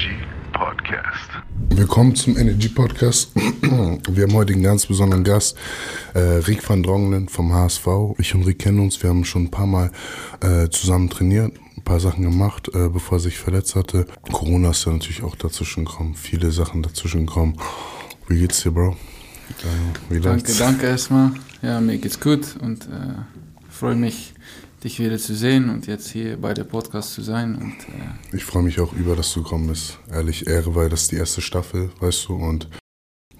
Energy Podcast. Willkommen zum Energy Podcast. Wir haben heute einen ganz besonderen Gast, äh, Rick van Drongelen vom HSV. Ich und Rick kennen uns, wir haben schon ein paar Mal äh, zusammen trainiert, ein paar Sachen gemacht, äh, bevor er sich verletzt hatte. Corona ist ja natürlich auch dazwischen gekommen, viele Sachen dazwischen gekommen. Wie geht's dir, Bro? Äh, wie danke, danke erstmal. Ja, mir geht's gut und äh, freue mich, dich wieder zu sehen und jetzt hier bei der Podcast zu sein. Und, äh ich freue mich auch über, dass du gekommen bist. Ehrlich, Ehre, weil das ist die erste Staffel, weißt du, und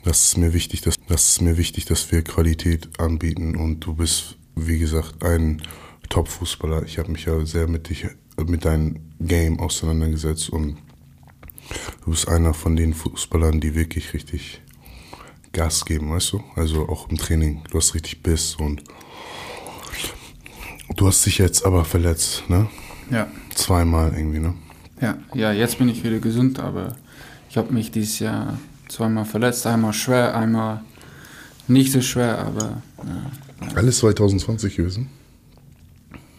das ist mir wichtig, dass, das ist mir wichtig, dass wir Qualität anbieten und du bist, wie gesagt, ein Top-Fußballer. Ich habe mich ja sehr mit dich, mit deinem Game auseinandergesetzt und du bist einer von den Fußballern, die wirklich richtig Gas geben, weißt du? Also auch im Training. Du hast richtig Biss und Du hast dich jetzt aber verletzt, ne? Ja. Zweimal irgendwie, ne? Ja, ja jetzt bin ich wieder gesund, aber ich habe mich dieses Jahr zweimal verletzt. Einmal schwer, einmal nicht so schwer, aber. Ja. Alles 2020 gewesen?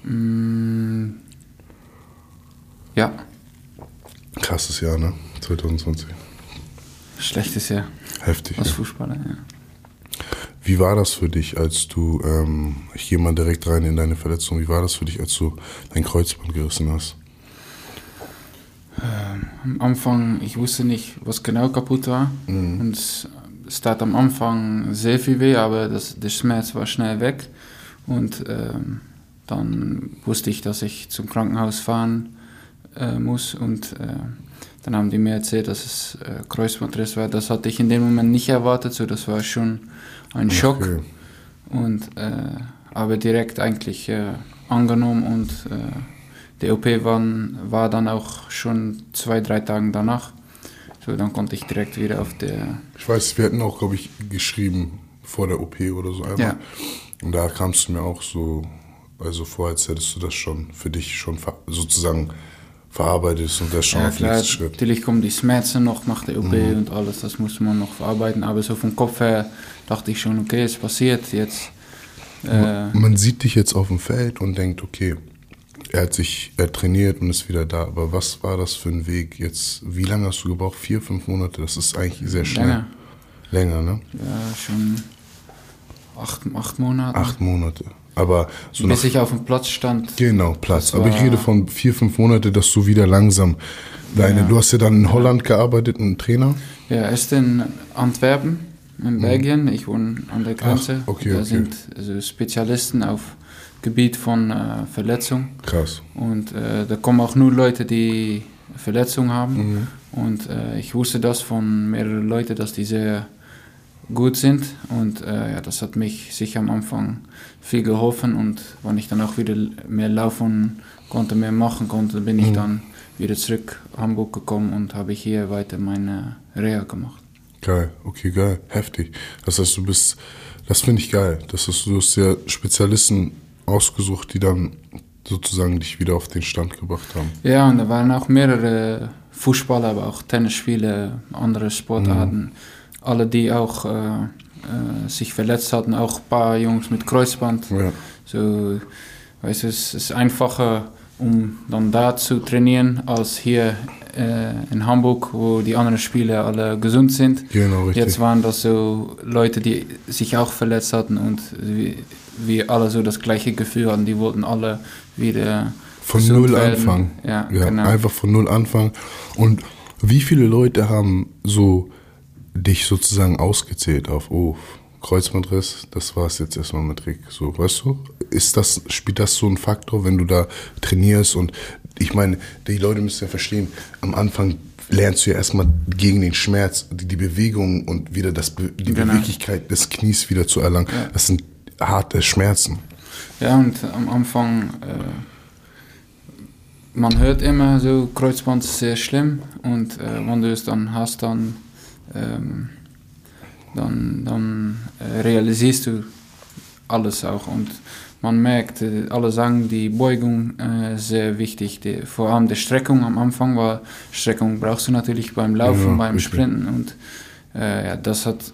Mm, ja. Krasses Jahr, ne? 2020. Schlechtes Jahr. Heftig. Als ja. Fußballer, ja. Wie war das für dich, als du, ähm, ich gehe mal direkt rein in deine Verletzung, wie war das für dich, als du dein Kreuzband gerissen hast? Ähm, am Anfang, ich wusste nicht, was genau kaputt war. Mhm. Und es, es tat am Anfang sehr viel weh, aber das, der Schmerz war schnell weg. Und ähm, dann wusste ich, dass ich zum Krankenhaus fahren äh, muss. Und äh, dann haben die mir erzählt, dass es äh, Kreuzbandriss war. Das hatte ich in dem Moment nicht erwartet, so das war schon ein Schock. Okay. Und, äh, aber direkt eigentlich äh, angenommen und äh, die OP war, war dann auch schon zwei, drei Tage danach. So, dann konnte ich direkt wieder auf der. Ich weiß, wir hatten auch, glaube ich, geschrieben vor der OP oder so einmal. Ja. Und da kamst du mir auch so, also vor, als hättest du das schon für dich schon sozusagen verarbeitet ist und das schon ja, auf klar, Schritt. Natürlich kommen die Schmerzen noch nach der OP mhm. und alles, das muss man noch verarbeiten. Aber so vom Kopf her dachte ich schon, okay, es passiert jetzt. Äh, man sieht dich jetzt auf dem Feld und denkt, okay, er hat sich er trainiert und ist wieder da. Aber was war das für ein Weg jetzt? Wie lange hast du gebraucht? Vier, fünf Monate? Das ist eigentlich sehr schnell. Länger. Länger, ne? Ja, schon acht, acht Monate. Acht Monate. Aber so Bis ich auf dem Platz stand. Genau, Platz. Aber ich rede von vier, fünf Monate, dass du wieder langsam deine. Ja. Du hast ja dann in Holland gearbeitet, ein Trainer? Ja, erst in Antwerpen, in mhm. Belgien. Ich wohne an der Grenze. Ach, okay, da okay. sind also Spezialisten auf Gebiet von äh, Verletzung. Krass. Und äh, da kommen auch nur Leute, die Verletzungen haben. Mhm. Und äh, ich wusste das von mehreren Leuten, dass die sehr gut sind. Und äh, ja, das hat mich sicher am Anfang viel geholfen. Und wenn ich dann auch wieder mehr laufen konnte, mehr machen konnte, bin ich mhm. dann wieder zurück Hamburg gekommen und habe hier weiter meine Reha gemacht. Geil, okay, geil, heftig. Das heißt, du bist, das finde ich geil. Das heißt, du hast ja Spezialisten ausgesucht, die dann sozusagen dich wieder auf den Stand gebracht haben. Ja, und da waren auch mehrere Fußballer, aber auch Tennisspieler, andere Sportarten. Mhm alle, die auch äh, äh, sich verletzt hatten, auch ein paar Jungs mit Kreuzband. Ja. So, weißt es ist einfacher, um dann da zu trainieren, als hier äh, in Hamburg, wo die anderen Spieler alle gesund sind. Genau, richtig. Jetzt waren das so Leute, die sich auch verletzt hatten und wir alle so das gleiche Gefühl hatten. Die wollten alle wieder von null werden. anfangen. Ja, ja genau. einfach von null anfangen. Und wie viele Leute haben so dich sozusagen ausgezählt auf, oh, Kreuzbandriss, das war es jetzt erstmal mit Rick. So, weißt du? Ist das, spielt das so ein Faktor, wenn du da trainierst? Und ich meine, die Leute müssen ja verstehen, am Anfang lernst du ja erstmal gegen den Schmerz, die, die Bewegung und wieder das, die genau. Beweglichkeit des Knies wieder zu erlangen. Ja. Das sind harte Schmerzen. Ja, und am Anfang, äh, man hört immer so, Kreuzband ist sehr schlimm. Und äh, wenn du es dann hast, dann ähm, dann, dann äh, realisierst du alles auch und man merkt, äh, alle sagen, die Beugung äh, sehr wichtig. Die, vor allem die Streckung am Anfang war, Streckung brauchst du natürlich beim Laufen, ja, beim richtig. Sprinten und äh, ja, das hat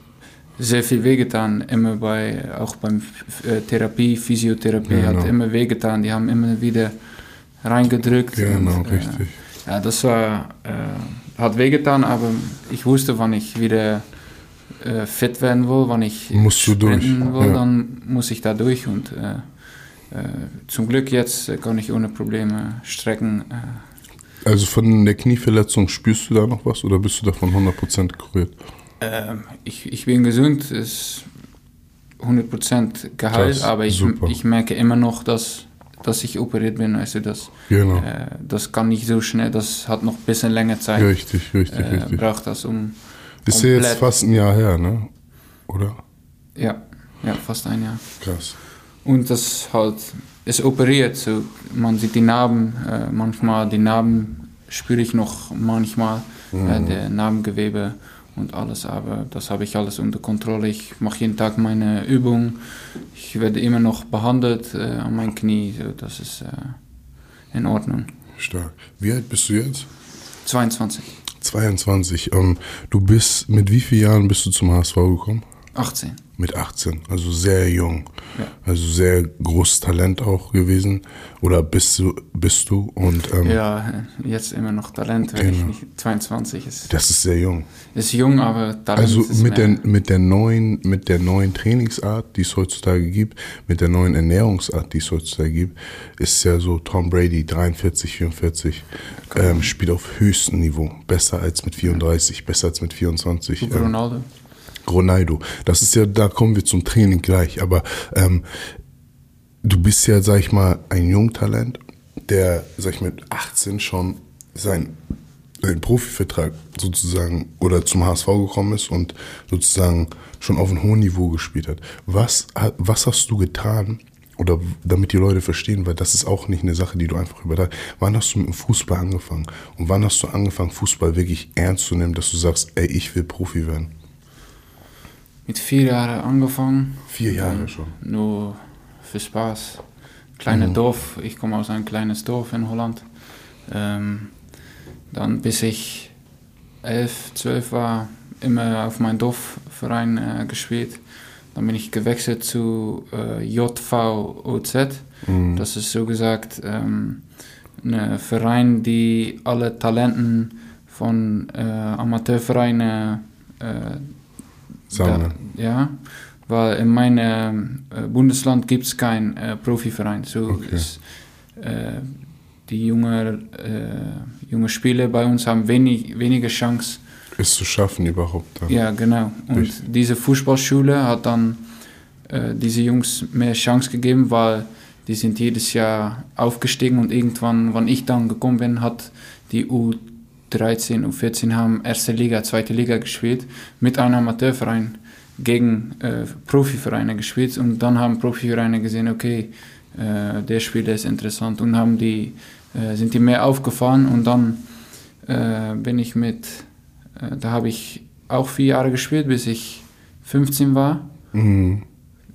sehr viel wehgetan, immer bei, auch beim äh, Therapie, Physiotherapie ja, genau. hat immer wehgetan, die haben immer wieder reingedrückt. Genau, und, äh, richtig. Ja, das war hat wehgetan, aber ich wusste, wann ich wieder äh, fit werden will, wann ich Musst sprinten will, ja. dann muss ich da durch und äh, äh, zum Glück jetzt kann ich ohne Probleme strecken. Äh. Also von der Knieverletzung spürst du da noch was oder bist du davon 100% kuriert? Ähm, ich, ich bin gesund, ist 100% geheilt, aber ich, ich merke immer noch, dass, dass ich operiert bin. Also das, genau. äh, das kann nicht so schnell, das hat noch ein bisschen länger Zeit. Richtig, richtig, äh, richtig. Braucht das um. Ist ja jetzt fast ein Jahr her, ne? Oder? Ja, ja, fast ein Jahr. Krass. Und das halt ist operiert, so man sieht die Narben, äh, manchmal die Narben spüre ich noch manchmal, mhm. äh, der Narbengewebe und alles, aber das habe ich alles unter Kontrolle. Ich mache jeden Tag meine Übungen. Ich werde immer noch behandelt äh, an meinem Knie. Das ist äh, in Ordnung. Stark. Wie alt bist du jetzt? 22. 22. Ähm, du bist, mit wie vielen Jahren bist du zum HSV gekommen? 18 mit 18, also sehr jung. Ja. Also sehr großes Talent auch gewesen. Oder bist du, bist du? Und, ähm, ja, jetzt immer noch Talent, wenn genau. ich nicht 22 ist. Das ist sehr jung. Ist jung, aber Talent Also ist mit, mehr. Der, mit, der neuen, mit der neuen Trainingsart, die es heutzutage gibt, mit der neuen Ernährungsart, die es heutzutage gibt, ist ja so Tom Brady, 43, 44, ähm, spielt auf höchstem Niveau. Besser als mit 34, besser als mit 24. Und Ronaldo. Ronaldo. Das ist ja, da kommen wir zum Training gleich. Aber ähm, du bist ja, sag ich mal, ein Jungtalent, der, sag ich, mit 18 schon sein, sein Profivertrag sozusagen oder zum HSV gekommen ist und sozusagen schon auf einem hohen Niveau gespielt hat. Was, was hast du getan, oder damit die Leute verstehen, weil das ist auch nicht eine Sache, die du einfach übertragst. Wann hast du mit dem Fußball angefangen? Und wann hast du angefangen, Fußball wirklich ernst zu nehmen, dass du sagst, ey, ich will Profi werden? Mit vier Jahren angefangen. Vier Jahre schon? Nur für Spaß. Kleines mhm. Dorf, ich komme aus einem kleines Dorf in Holland. Ähm, dann bis ich elf, zwölf war, immer auf meinem Dorfverein äh, gespielt. Dann bin ich gewechselt zu äh, JVOZ. Mhm. Das ist so gesagt ähm, ein Verein, die alle Talenten von äh, Amateurvereinen sammeln. Da, ja, weil in meinem äh, Bundesland gibt es keinen äh, Profiverein. So okay. ist, äh, die junge, äh, junge Spieler bei uns haben wenig, weniger Chance. Es zu schaffen überhaupt. Dann. Ja, genau. Und Richtig. diese Fußballschule hat dann äh, diese Jungs mehr Chance gegeben, weil die sind jedes Jahr aufgestiegen und irgendwann, wann ich dann gekommen bin, hat die U 13 und 14 haben erste Liga, zweite Liga gespielt mit einem Amateurverein gegen äh, Profivereine gespielt und dann haben Profivereine gesehen, okay, äh, der Spieler ist interessant und haben die, äh, sind die mehr aufgefahren und dann äh, bin ich mit, äh, da habe ich auch vier Jahre gespielt, bis ich 15 war. Mhm.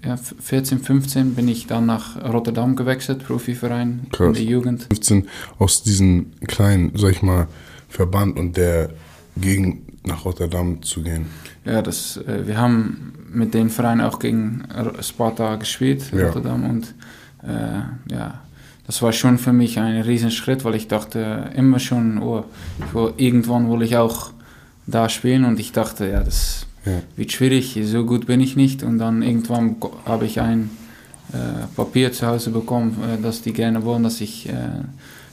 Ja, 14, 15 bin ich dann nach Rotterdam gewechselt, Profiverein Krass. in der Jugend. 15 aus diesen kleinen, sag ich mal, Verband und der gegen nach Rotterdam zu gehen. Ja, das, äh, wir haben mit dem Verein auch gegen Sparta gespielt, ja. Rotterdam. Und äh, ja, das war schon für mich ein Riesenschritt, weil ich dachte immer schon, oh, will, irgendwann will ich auch da spielen. Und ich dachte, ja, das ja. wird schwierig, so gut bin ich nicht. Und dann irgendwann habe ich ein äh, Papier zu Hause bekommen, äh, dass die gerne wollen, dass ich äh,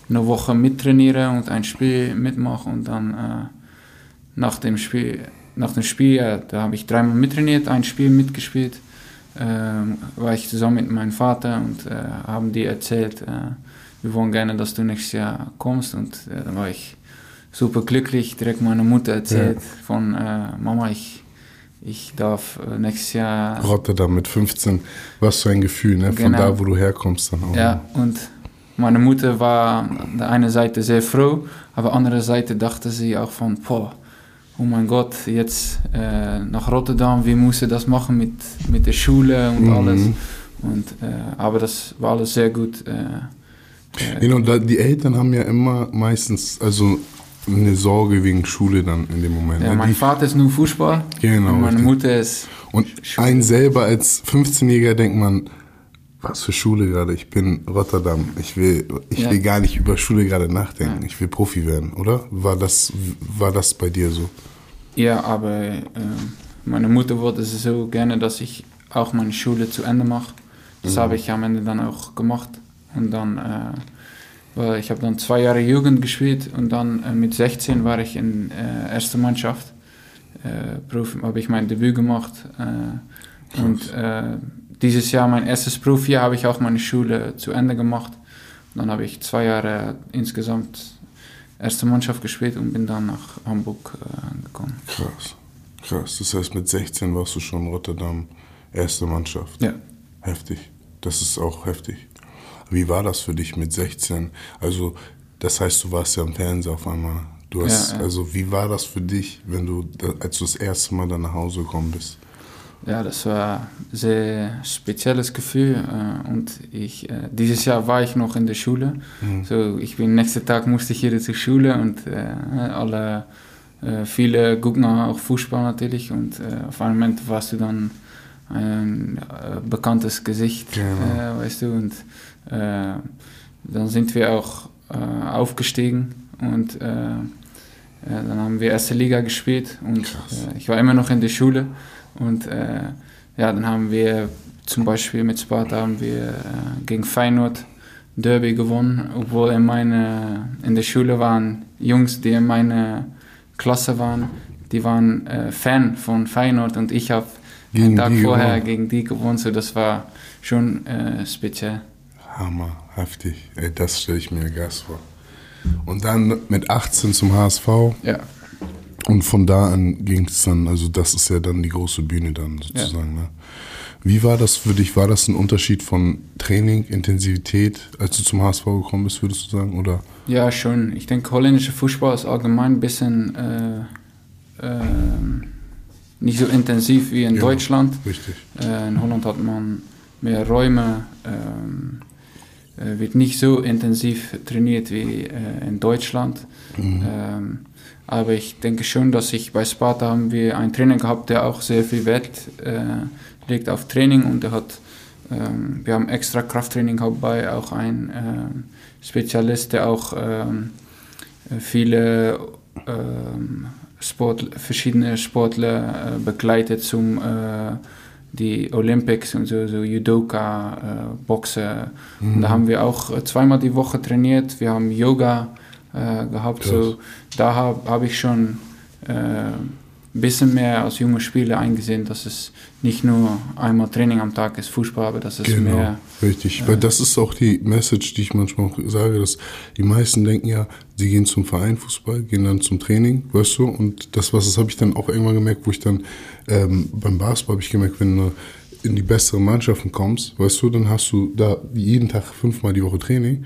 eine Woche mittrainiere und ein Spiel mitmache und dann äh, nach dem Spiel, nach dem Spiel, ja, da habe ich dreimal mittrainiert, ein Spiel mitgespielt, äh, war ich zusammen mit meinem Vater und äh, haben die erzählt, äh, wir wollen gerne, dass du nächstes Jahr kommst und äh, dann war ich super glücklich, direkt meiner Mutter erzählt ja. von äh, Mama, ich ich darf nächstes Jahr. Rotterdam mit 15, was für ein Gefühl, ne? Von genau. da, wo du herkommst dann auch. Ja, ne? und meine Mutter war der eine Seite sehr froh, aber andere Seite dachte sie auch von, boah, oh mein Gott, jetzt äh, nach Rotterdam, wie muss sie das machen mit, mit der Schule und mhm. alles. Und, äh, aber das war alles sehr gut. Äh, äh genau, die Eltern haben ja immer meistens, also eine Sorge wegen Schule dann in dem Moment. Ja, ne? mein die, Vater ist nur Fußball. Genau. Und meine Mutter ist. Und Schule. ein selber als 15-Jähriger denkt man, Was für Schule gerade? Ich bin Rotterdam. Ich will, ich ja. will gar nicht über Schule gerade nachdenken. Ja. Ich will Profi werden, oder? War das, war das bei dir so? Ja, aber äh, meine Mutter wollte es so gerne, dass ich auch meine Schule zu Ende mache. Das mhm. habe ich am Ende dann auch gemacht. Und dann, äh, ich habe dann zwei Jahre Jugend gespielt und dann äh, mit 16 war ich in äh, erster Mannschaft. Äh, habe ich mein Debüt gemacht. Äh, und dieses Jahr, mein erstes Profi, habe ich auch meine Schule zu Ende gemacht. Dann habe ich zwei Jahre insgesamt erste Mannschaft gespielt und bin dann nach Hamburg äh, gekommen. Krass. Krass. Das heißt, mit 16 warst du schon Rotterdam erste Mannschaft. Ja. Heftig. Das ist auch heftig. Wie war das für dich mit 16? Also, das heißt, du warst ja am Fernseher auf einmal. Du hast, ja, ja. also, wie war das für dich, wenn du, als du das erste Mal dann nach Hause gekommen bist? Ja, das war ein sehr spezielles Gefühl. Äh, und ich, äh, dieses Jahr war ich noch in der Schule. Mhm. So, ich bin nächsten Tag musste ich wieder zur Schule und äh, alle, viele gucken auch Fußball natürlich. Und auf einen Moment warst du dann ein bekanntes Gesicht, genau. weißt du. Und dann sind wir auch aufgestiegen und dann haben wir erste Liga gespielt und ich war immer noch in der Schule. Und äh, ja, dann haben wir zum Beispiel mit Sparta haben wir äh, gegen Feyenoord Derby gewonnen, obwohl in, meine, in der Schule waren Jungs, die in meiner Klasse waren, die waren äh, Fan von Feyenoord und ich habe den Tag vorher gewonnen. gegen die gewonnen, so das war schon äh, speziell. Hammer, heftig. Ey, das stelle ich mir Gas vor. Und dann mit 18 zum HSV. Ja. Und von da an ging es dann, also das ist ja dann die große Bühne dann sozusagen. Ja. Ne? Wie war das für dich? War das ein Unterschied von Training, Intensivität, als du zum HSV gekommen bist, würdest du sagen? Oder? Ja, schon. Ich denke, holländischer Fußball ist allgemein ein bisschen äh, äh, nicht so intensiv wie in ja, Deutschland. Richtig. Äh, in Holland hat man mehr Räume, ähm, äh, wird nicht so intensiv trainiert wie äh, in Deutschland. Mhm. Ähm, aber ich denke schon, dass ich bei Sparta haben wir einen Trainer gehabt, der auch sehr viel Wert äh, legt auf Training und der hat, ähm, wir haben extra Krafttraining gehabt bei auch ein äh, Spezialist, der auch ähm, viele ähm, Sport, verschiedene Sportler äh, begleitet zum äh, die Olympics und so, so Judoka, äh, Boxen. Mhm. Und da haben wir auch zweimal die Woche trainiert. Wir haben Yoga äh, gehabt. So, da habe hab ich schon äh, ein bisschen mehr als junge Spieler eingesehen, dass es nicht nur einmal Training am Tag ist, Fußball, aber dass es genau, mehr. Richtig, äh, weil das ist auch die Message, die ich manchmal sage, dass die meisten denken ja, sie gehen zum Verein Fußball, gehen dann zum Training, weißt du, und das, was das habe ich dann auch irgendwann gemerkt, wo ich dann ähm, beim Basketball habe ich gemerkt, wenn du in die besseren Mannschaften kommst, weißt du, dann hast du da jeden Tag fünfmal die Woche Training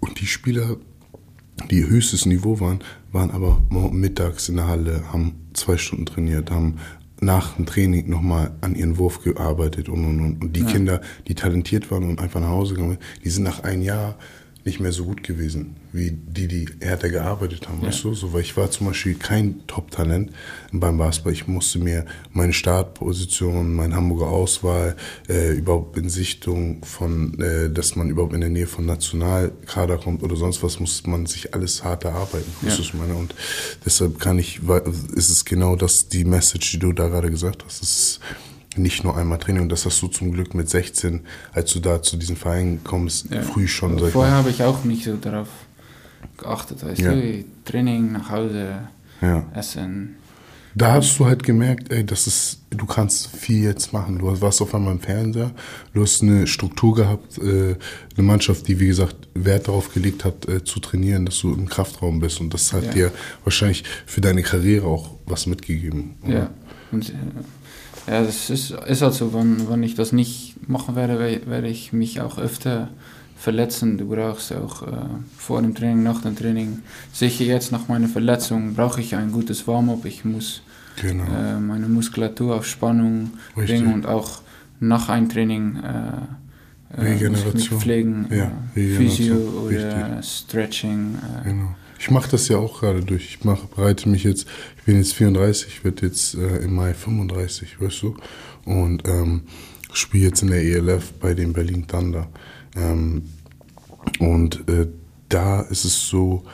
und die Spieler die höchstes Niveau waren, waren aber mittags in der Halle, haben zwei Stunden trainiert, haben nach dem Training nochmal an ihren Wurf gearbeitet und, und, und. Und die ja. Kinder, die talentiert waren und einfach nach Hause gegangen, die sind nach einem Jahr nicht mehr so gut gewesen, wie die, die härter gearbeitet haben, ja. weißt du? So, weil ich war zum Beispiel kein Top-Talent beim Basketball. Ich musste mir meine Startposition, meine Hamburger Auswahl, äh, überhaupt in Sichtung von, äh, dass man überhaupt in der Nähe von Nationalkader kommt oder sonst was, muss man sich alles hart erarbeiten. Ja. Weißt du, ich meine? Und deshalb kann ich, ist es genau das, die Message, die du da gerade gesagt hast. Es ist, nicht nur einmal Training. Und das hast du zum Glück mit 16, als du da zu diesen Vereinen kommst, ja. früh schon. Vorher habe ich auch nicht so darauf geachtet. Weißt ja. du, Training, nach Hause, ja. Essen. Da hast du halt gemerkt, ey, das ist, du kannst viel jetzt machen. Du warst auf einmal im Fernseher, du hast eine Struktur gehabt, äh, eine Mannschaft, die wie gesagt Wert darauf gelegt hat, äh, zu trainieren, dass du im Kraftraum bist. Und das hat ja. dir wahrscheinlich für deine Karriere auch was mitgegeben. Oder? Ja. Und, äh, ja, das ist, ist halt so, wenn, wenn ich das nicht machen werde, werde ich mich auch öfter verletzen. Du brauchst auch äh, vor dem Training, nach dem Training. Sicher jetzt nach meiner Verletzung brauche ich ein gutes Warm-up. Ich muss genau. äh, meine Muskulatur auf Spannung Richtig. bringen und auch nach einem Training äh, äh Regeneration. Pflegen. Ja, äh, Physio oder Richtig. Stretching. Äh. Genau. Ich mache das ja auch gerade durch. Ich mache, bereite mich jetzt, ich bin jetzt 34, werde jetzt äh, im Mai 35, weißt du? Und ähm, spiele jetzt in der ELF bei den Berlin Thunder. Ähm, und äh, da ist es so,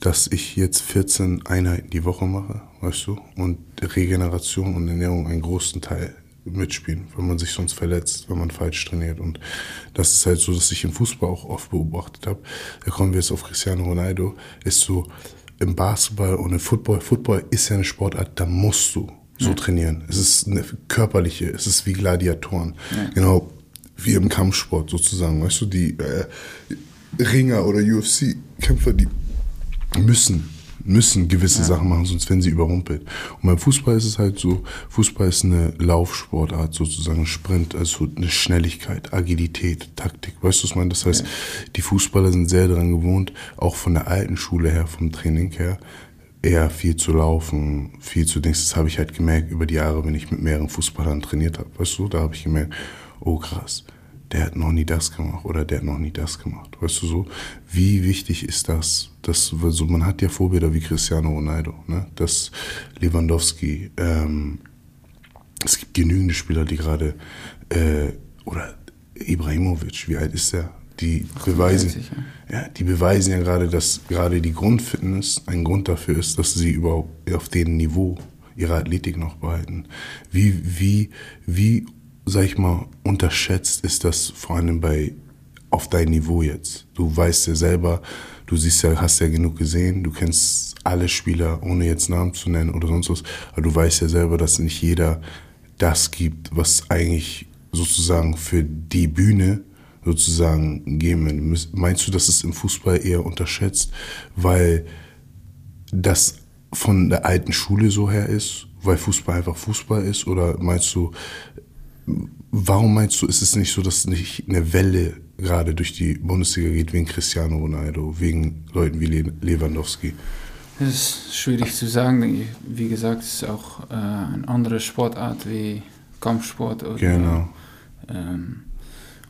dass ich jetzt 14 Einheiten die Woche mache, weißt du, und Regeneration und Ernährung einen großen Teil mitspielen, wenn man sich sonst verletzt, wenn man falsch trainiert. Und das ist halt so, dass ich im Fußball auch oft beobachtet habe. Da kommen wir jetzt auf Cristiano Ronaldo, ist so im Basketball und im Football. Football ist ja eine Sportart, da musst du so ja. trainieren. Es ist eine körperliche, es ist wie Gladiatoren. Ja. Genau wie im Kampfsport sozusagen. Weißt du, die äh, Ringer oder UFC-Kämpfer, die müssen müssen gewisse ja. Sachen machen, sonst werden sie überrumpelt. Und beim Fußball ist es halt so, Fußball ist eine Laufsportart, sozusagen Sprint, also eine Schnelligkeit, Agilität, Taktik. Weißt du, was ich meine? Das heißt, ja. die Fußballer sind sehr daran gewohnt, auch von der alten Schule her, vom Training her, eher viel zu laufen, viel zu Dings. Das habe ich halt gemerkt über die Jahre, wenn ich mit mehreren Fußballern trainiert habe. Weißt du, da habe ich gemerkt, oh krass, der hat noch nie das gemacht oder der hat noch nie das gemacht. Weißt du so, wie wichtig ist das? das so, man hat ja Vorbilder wie Cristiano Ronaldo, ne? das Lewandowski. Ähm, es gibt genügende Spieler, die gerade, äh, oder Ibrahimovic, wie alt ist der? Die beweisen, ja, die beweisen ja gerade, dass gerade die Grundfitness ein Grund dafür ist, dass sie überhaupt auf dem Niveau ihre Athletik noch behalten. Wie, wie, wie sag ich mal, unterschätzt ist das vor allem bei auf dein Niveau jetzt. Du weißt ja selber, du siehst ja, hast ja genug gesehen, du kennst alle Spieler, ohne jetzt Namen zu nennen oder sonst was, aber du weißt ja selber, dass nicht jeder das gibt, was eigentlich sozusagen für die Bühne sozusagen geben will. Meinst du, dass es im Fußball eher unterschätzt, weil das von der alten Schule so her ist, weil Fußball einfach Fußball ist? Oder meinst du, Warum meinst du, ist es nicht so, dass nicht eine Welle gerade durch die Bundesliga geht wegen Cristiano Ronaldo, wegen Leuten wie Lewandowski? Das ist schwierig zu sagen. Wie gesagt, es ist auch äh, eine andere Sportart wie Kampfsport. Oder, genau. Ähm,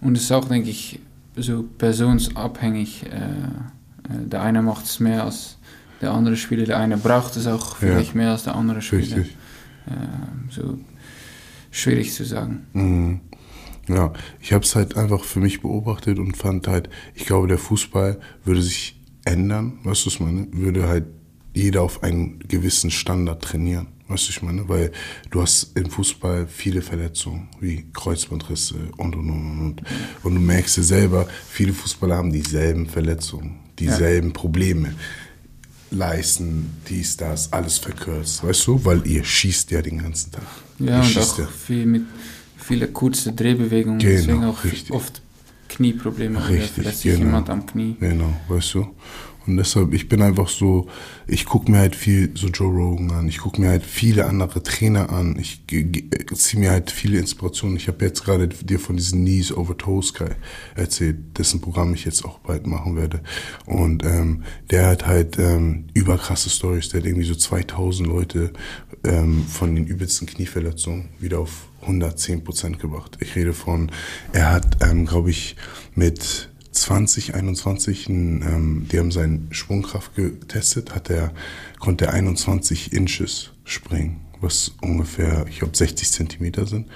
und es ist auch, denke ich, so personsabhängig. Äh, äh der eine macht es mehr als der andere Spieler. Der eine braucht es auch vielleicht ja. mehr als der andere Spieler. Richtig. Äh, so schwierig zu sagen. Mhm. Ja, ich habe es halt einfach für mich beobachtet und fand halt, ich glaube, der Fußball würde sich ändern, weißt du, was ich meine? Würde halt jeder auf einen gewissen Standard trainieren, weißt du, ich meine? Weil du hast im Fußball viele Verletzungen, wie Kreuzbandrisse und und und und. Und du merkst ja selber, viele Fußballer haben dieselben Verletzungen, dieselben ja. Probleme. Leisten, dies, das, alles verkürzt, weißt du? Weil ihr schießt ja den ganzen Tag. Ja, und auch viel mit viele kurze Drehbewegungen, genau, deswegen auch richtig. oft Knieprobleme. Richtig, genau. jemand am Knie. Genau, weißt du? Und deshalb, ich bin einfach so, ich gucke mir halt viel so Joe Rogan an, ich gucke mir halt viele andere Trainer an, ich ziehe mir halt viele Inspirationen. Ich habe jetzt gerade dir von diesem Knees over Toes Guy erzählt, dessen Programm ich jetzt auch bald machen werde. Und ähm, der hat halt ähm, überkrasse Stories, der hat irgendwie so 2000 Leute ähm, von den übelsten Knieverletzungen wieder auf 110 Prozent gebracht. Ich rede von, er hat, ähm, glaube ich, mit 2021, ähm, die haben seine Sprungkraft getestet, hat er, konnte er 21 Inches springen, was ungefähr, ich glaube, 60 Zentimeter sind.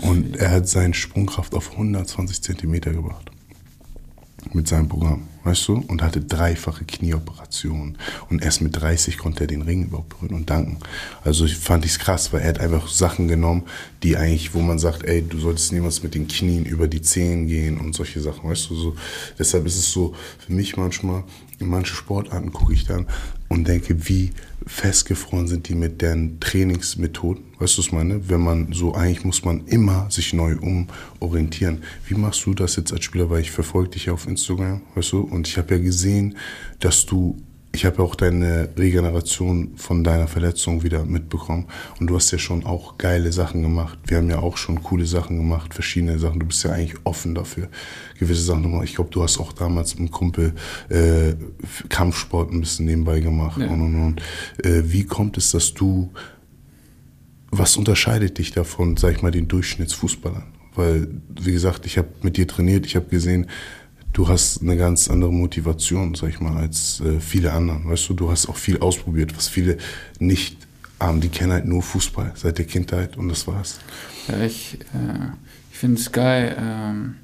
Und er hat seine Sprungkraft auf 120 Zentimeter gebracht mit seinem Programm, weißt du? Und hatte dreifache Knieoperationen. Und erst mit 30 konnte er den Ring überhaupt berühren und danken. Also fand ich es krass, weil er hat einfach Sachen genommen, die eigentlich, wo man sagt, ey, du solltest niemals mit den Knien über die Zehen gehen und solche Sachen, weißt du? So, deshalb ist es so, für mich manchmal, in manche Sportarten gucke ich dann und denke, wie festgefroren sind die mit deren Trainingsmethoden. Weißt du, was ich meine? Wenn man so, eigentlich muss man immer sich neu umorientieren. Wie machst du das jetzt als Spieler? Weil ich verfolge dich ja auf Instagram, weißt du? Und ich habe ja gesehen, dass du ich habe auch deine Regeneration von deiner Verletzung wieder mitbekommen. Und du hast ja schon auch geile Sachen gemacht. Wir haben ja auch schon coole Sachen gemacht, verschiedene Sachen. Du bist ja eigentlich offen dafür, gewisse Sachen machen. Ich glaube, du hast auch damals mit einem Kumpel äh, Kampfsport ein bisschen nebenbei gemacht. Ja. Und, und, und. Äh, wie kommt es, dass du, was unterscheidet dich davon, sag ich mal, den Durchschnittsfußballern? Weil, wie gesagt, ich habe mit dir trainiert, ich habe gesehen, du hast eine ganz andere Motivation, sag ich mal, als äh, viele anderen. Weißt du, du hast auch viel ausprobiert, was viele nicht Aber die kennen halt nur Fußball seit der Kindheit und das war's. Ja, ich, äh, ich finde es geil. Ähm,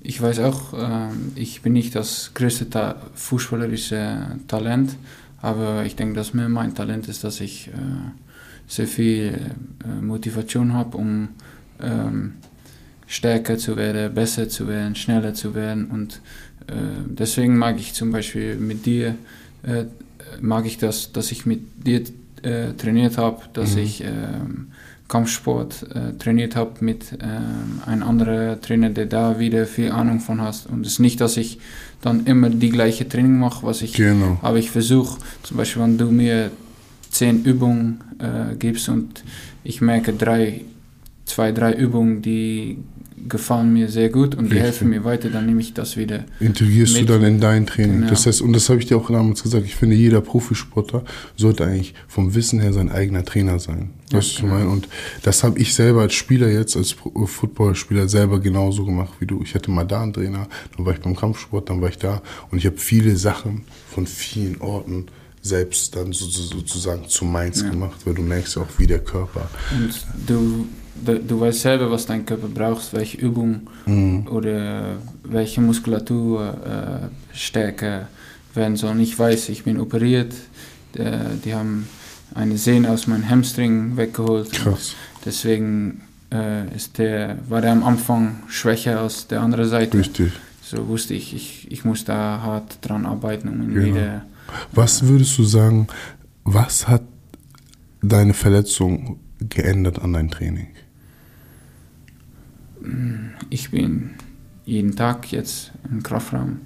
ich weiß auch, äh, ich bin nicht das größte Ta fußballerische Talent, aber ich denke, dass mir mein Talent ist, dass ich äh, sehr viel äh, Motivation habe, um ähm, stärker zu werden, besser zu werden, schneller zu werden. Und äh, deswegen mag ich zum Beispiel mit dir, äh, mag ich das, dass ich mit dir äh, trainiert habe, dass mhm. ich ähm, Kampfsport äh, trainiert habe mit ähm, einem anderen Trainer, der da wieder viel Ahnung von hat. Und es ist nicht, dass ich dann immer die gleiche Training mache, was ich, genau. aber ich versuche, zum Beispiel, wenn du mir zehn Übungen äh, gibst und ich merke drei, zwei, drei Übungen, die gefallen mir sehr gut und Richtig. die helfen mir weiter, dann nehme ich das wieder. Integrierst mit. du dann in dein Training. Genau. Das heißt, und das habe ich dir auch damals gesagt, ich finde, jeder Profisportler sollte eigentlich vom Wissen her sein eigener Trainer sein. Ja, weißt du, genau. meine? Und das habe ich selber als Spieler jetzt, als Footballspieler selber genauso gemacht wie du. Ich hatte mal da einen Trainer, dann war ich beim Kampfsport, dann war ich da und ich habe viele Sachen von vielen Orten selbst dann sozusagen zu meins ja. gemacht, weil du merkst ja auch, wie der Körper. Und du du, weißt selber, was dein Körper braucht, welche Übung mhm. oder welche Muskulatur äh, stärker werden soll. Ich weiß, ich bin operiert, äh, die haben eine Sehne aus meinem Hamstring weggeholt. Krass. Deswegen äh, ist der, war der am Anfang schwächer als der andere Seite. Richtig. So wusste ich, ich, ich muss da hart dran arbeiten, um genau. wieder. Was würdest du sagen, was hat deine Verletzung geändert an dein Training? Ich bin jeden Tag jetzt im Kraftraum,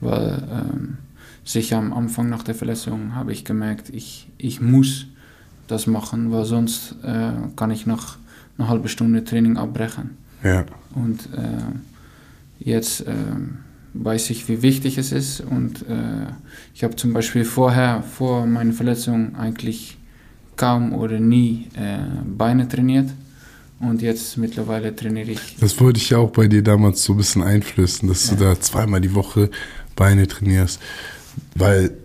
weil ähm, sicher am Anfang nach der Verletzung habe ich gemerkt, ich, ich muss das machen, weil sonst äh, kann ich nach einer halben Stunde Training abbrechen. Ja. Und äh, jetzt äh, weiß ich, wie wichtig es ist und äh, ich habe zum Beispiel vorher, vor meiner Verletzung eigentlich kaum oder nie äh, Beine trainiert und jetzt mittlerweile trainiere ich. Das wollte ich ja auch bei dir damals so ein bisschen einflößen, dass ja. du da zweimal die Woche Beine trainierst. Weil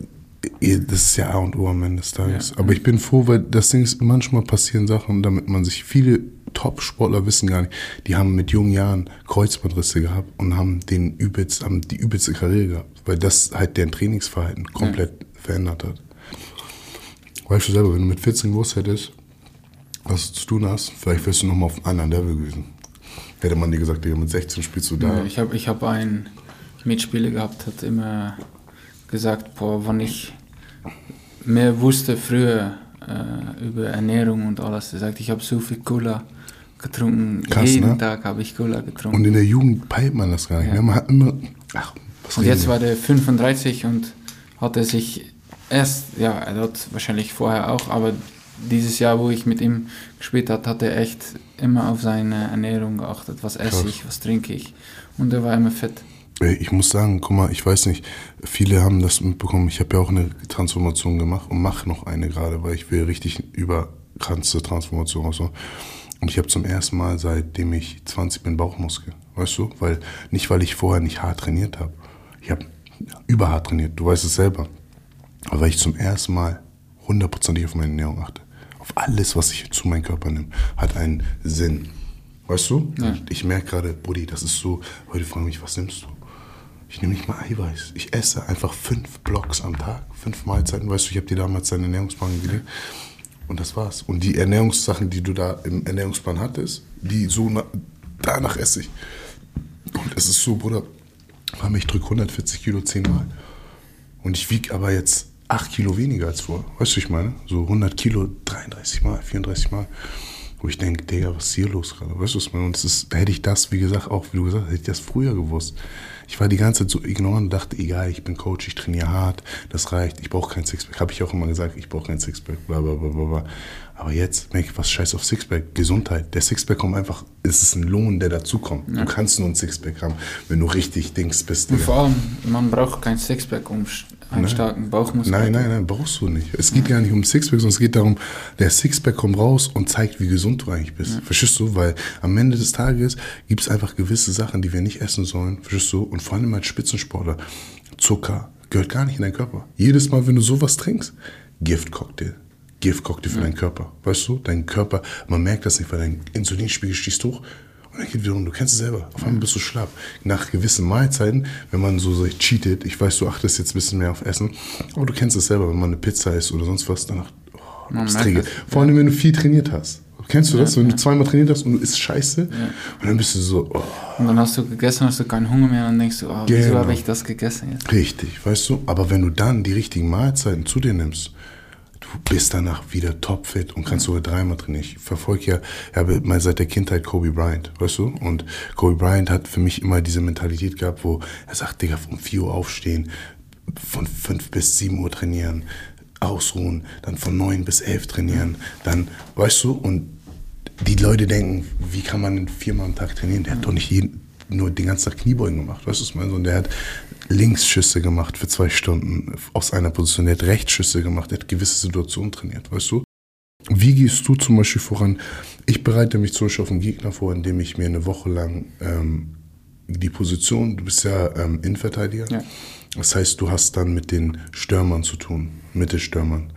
das ist ja A und O am Ende des Tages. Ja. Aber ich bin froh, weil das Ding ist, manchmal passieren Sachen, damit man sich, viele Top-Sportler wissen gar nicht, die haben mit jungen Jahren Kreuzbandrisse gehabt und haben, den übelst, haben die übelste Karriere gehabt, weil das halt deren Trainingsverhalten komplett ja. verändert hat. Weißt du selber, wenn du mit 14 gewusst hättest, was du zu tun hast, vielleicht wärst du nochmal auf einem anderen Level gewesen. Hätte man dir gesagt, mit 16 spielst du da. ich habe ich hab einen Mitspieler gehabt, hat immer gesagt, boah, wenn ich mehr wusste früher äh, über Ernährung und alles, er sagt, ich habe so viel Cola getrunken. Krass, Jeden ne? Tag habe ich Cola getrunken. Und in der Jugend peilt man das gar nicht. Ja. Man hat immer, ach, und jetzt war der 35 und hat er sich erst, ja, er hat wahrscheinlich vorher auch, aber dieses Jahr, wo ich mit ihm gespielt habe, hat er echt immer auf seine Ernährung geachtet. Was esse ich, was trinke ich. Und er war immer fit. Ich muss sagen, guck mal, ich weiß nicht, viele haben das mitbekommen. Ich habe ja auch eine Transformation gemacht und mache noch eine gerade, weil ich will richtig überkranzte Transformation und so. Und ich habe zum ersten Mal, seitdem ich 20 bin, Bauchmuskel. Weißt du? Weil, nicht weil ich vorher nicht hart trainiert habe. Ich habe überhart trainiert, du weißt es selber. Aber weil ich zum ersten Mal hundertprozentig auf meine Ernährung achte alles, was ich zu meinem Körper nehme, hat einen Sinn. Weißt du? Ja. Ich merke gerade, Buddy, das ist so, heute fragen mich, was nimmst du? Ich nehme nicht mal Eiweiß. Ich esse einfach fünf Blocks am Tag, fünf Mahlzeiten. Weißt du, ich habe dir damals deinen Ernährungsplan gelegt. Und das war's. Und die Ernährungssachen, die du da im Ernährungsplan hattest, die so danach esse ich. Und es ist so, Bruder, ich drücke 140 Kilo zehnmal. Und ich wiege aber jetzt 8 Kilo weniger als vor. Weißt du, ich meine? So 100 Kilo 33 Mal, 34 Mal. Wo ich denke, Digga, was ist hier los gerade? Weißt du, was ich meine? Und das ist, hätte ich das, wie gesagt, auch wie du gesagt hast, hätte ich das früher gewusst. Ich war die ganze Zeit so ignorant und dachte, egal, ich bin Coach, ich trainiere hart, das reicht, ich brauche kein Sixpack. Habe ich auch immer gesagt, ich brauche kein Sixpack, bla bla bla bla. Aber jetzt merke ich, was scheiß auf Sixpack, Gesundheit. Der Sixpack kommt einfach, es ist ein Lohn, der dazukommt. Ja. Du kannst nur ein Sixpack haben, wenn du richtig Dings bist. Und vor allem, man braucht kein Sixpack, um einen nein. starken Bauchmuskel. Nein, nein, nein, brauchst du nicht. Es geht ja. gar nicht um Sixpack, sondern es geht darum, der Sixpack kommt raus und zeigt, wie gesund du eigentlich bist. Ja. Verstehst du? Weil am Ende des Tages gibt es einfach gewisse Sachen, die wir nicht essen sollen. Verstehst du? Und vor allem als Spitzensportler, Zucker gehört gar nicht in deinen Körper. Jedes Mal, wenn du sowas trinkst, Giftcocktail. Giftcocktail für ja. deinen Körper. Weißt du? Dein Körper, man merkt das nicht, weil dein Insulinspiegel schießt hoch wiederum, du kennst es selber, auf einmal bist du schlapp. Nach gewissen Mahlzeiten, wenn man so, so cheatet, ich weiß, du achtest jetzt ein bisschen mehr auf Essen, aber du kennst es selber, wenn man eine Pizza isst oder sonst was, danach, oh, das träge. Vor allem, wenn du viel trainiert hast. Kennst du ja, das? Wenn ja. du zweimal trainiert hast und du isst Scheiße ja. und dann bist du so. Oh. Und dann hast du gegessen, hast du keinen Hunger mehr und dann denkst du, oh, wieso genau. habe ich das gegessen jetzt? Richtig, weißt du? Aber wenn du dann die richtigen Mahlzeiten zu dir nimmst, bist danach wieder topfit und kannst sogar dreimal trainieren. Ich verfolge ja, habe mal seit der Kindheit Kobe Bryant, weißt du? Und Kobe Bryant hat für mich immer diese Mentalität gehabt, wo er sagt, Digga, um 4 Uhr aufstehen, von 5 bis 7 Uhr trainieren, ausruhen, dann von 9 bis 11 trainieren, dann, weißt du, und die Leute denken, wie kann man viermal am Tag trainieren? Der hat doch nicht jeden, nur den ganzen Tag Kniebeugen gemacht. Weißt du? Und der hat Linksschüsse gemacht für zwei Stunden aus einer Position. Der hat Rechtsschüsse gemacht. Der hat gewisse Situationen trainiert. Weißt du? Wie gehst du zum Beispiel voran? Ich bereite mich zum Beispiel auf einen Gegner vor, indem ich mir eine Woche lang ähm, die Position, du bist ja ähm, Innenverteidiger. Ja. Das heißt, du hast dann mit den Stürmern zu tun, Mittelstürmern.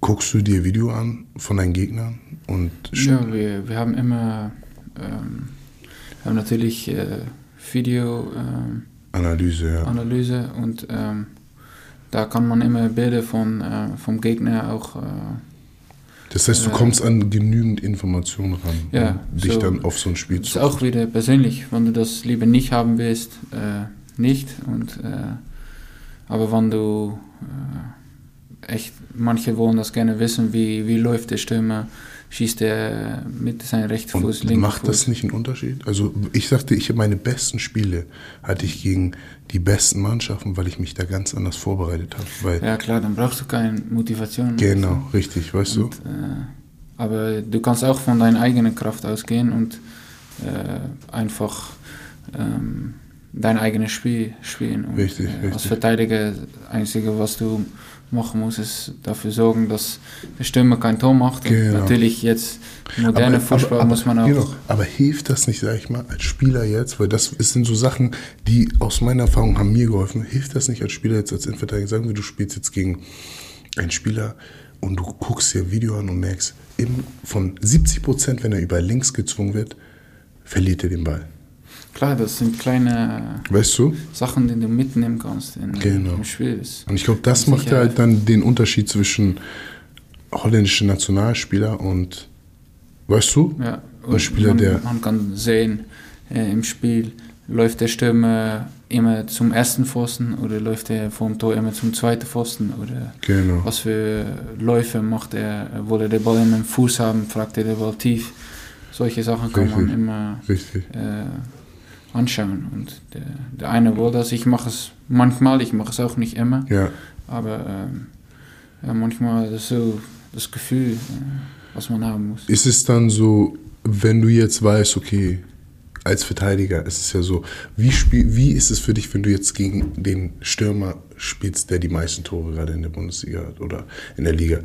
Guckst du dir Video an von deinen Gegnern? Und ja, wir, wir haben immer ähm, haben natürlich äh, Video ähm, Analyse, ja. Analyse und ähm, da kann man immer Bilder von, äh, vom Gegner auch. Äh, das heißt, du äh, kommst an genügend Informationen ran, ja, um dich so, dann auf so ein Spiel zu. Ist auch wieder persönlich, wenn du das lieber nicht haben willst, äh, nicht. Und, äh, aber wenn du echt, manche wollen das gerne wissen, wie, wie läuft der Stürmer, schießt er mit seinem rechten Fuß, linken Macht Fuß. das nicht einen Unterschied? Also ich sagte, ich habe meine besten Spiele hatte ich gegen die besten Mannschaften, weil ich mich da ganz anders vorbereitet habe. ja klar, dann brauchst du keine Motivation. Genau, also. richtig, weißt und, du. Äh, aber du kannst auch von deiner eigenen Kraft ausgehen und äh, einfach ähm, dein eigenes Spiel spielen. Und, richtig, äh, richtig. Als Verteidiger, das Einzige, was du machen muss, ist dafür sorgen, dass der Stürmer kein Tor macht. Genau. Natürlich jetzt moderne Fußball aber, aber, muss man auch. Genau. Aber hilft das nicht, sag ich mal, als Spieler jetzt, weil das sind so Sachen, die aus meiner Erfahrung haben mir geholfen. Hilft das nicht als Spieler jetzt als Innenverteidiger? Sagen wir, du spielst jetzt gegen einen Spieler und du guckst dir ein Video an und merkst, eben von 70 Prozent, wenn er über links gezwungen wird, verliert er den Ball. Klar, das sind kleine weißt du? Sachen, die du mitnehmen kannst in, genau. im Spiel. Das und ich glaube, das macht halt dann den Unterschied zwischen holländischen Nationalspieler und, weißt du, ja, ein Spieler, man, der. Man kann sehen äh, im Spiel, läuft der Stürmer immer zum ersten Pfosten oder läuft er vom Tor immer zum zweiten Pfosten oder genau. was für Läufe macht er, will er den Ball immer im Fuß haben, fragt er den Ball tief. Solche Sachen kann Richtig. man immer Richtig. Äh, anschauen. Und der, der eine will das, ich mache es manchmal, ich mache es auch nicht immer. Ja. Aber ähm, manchmal ist so das Gefühl, äh, was man haben muss. Ist es dann so, wenn du jetzt weißt, okay, als Verteidiger ist es ja so, wie, spiel, wie ist es für dich, wenn du jetzt gegen den Stürmer spielst, der die meisten Tore gerade in der Bundesliga hat oder in der Liga?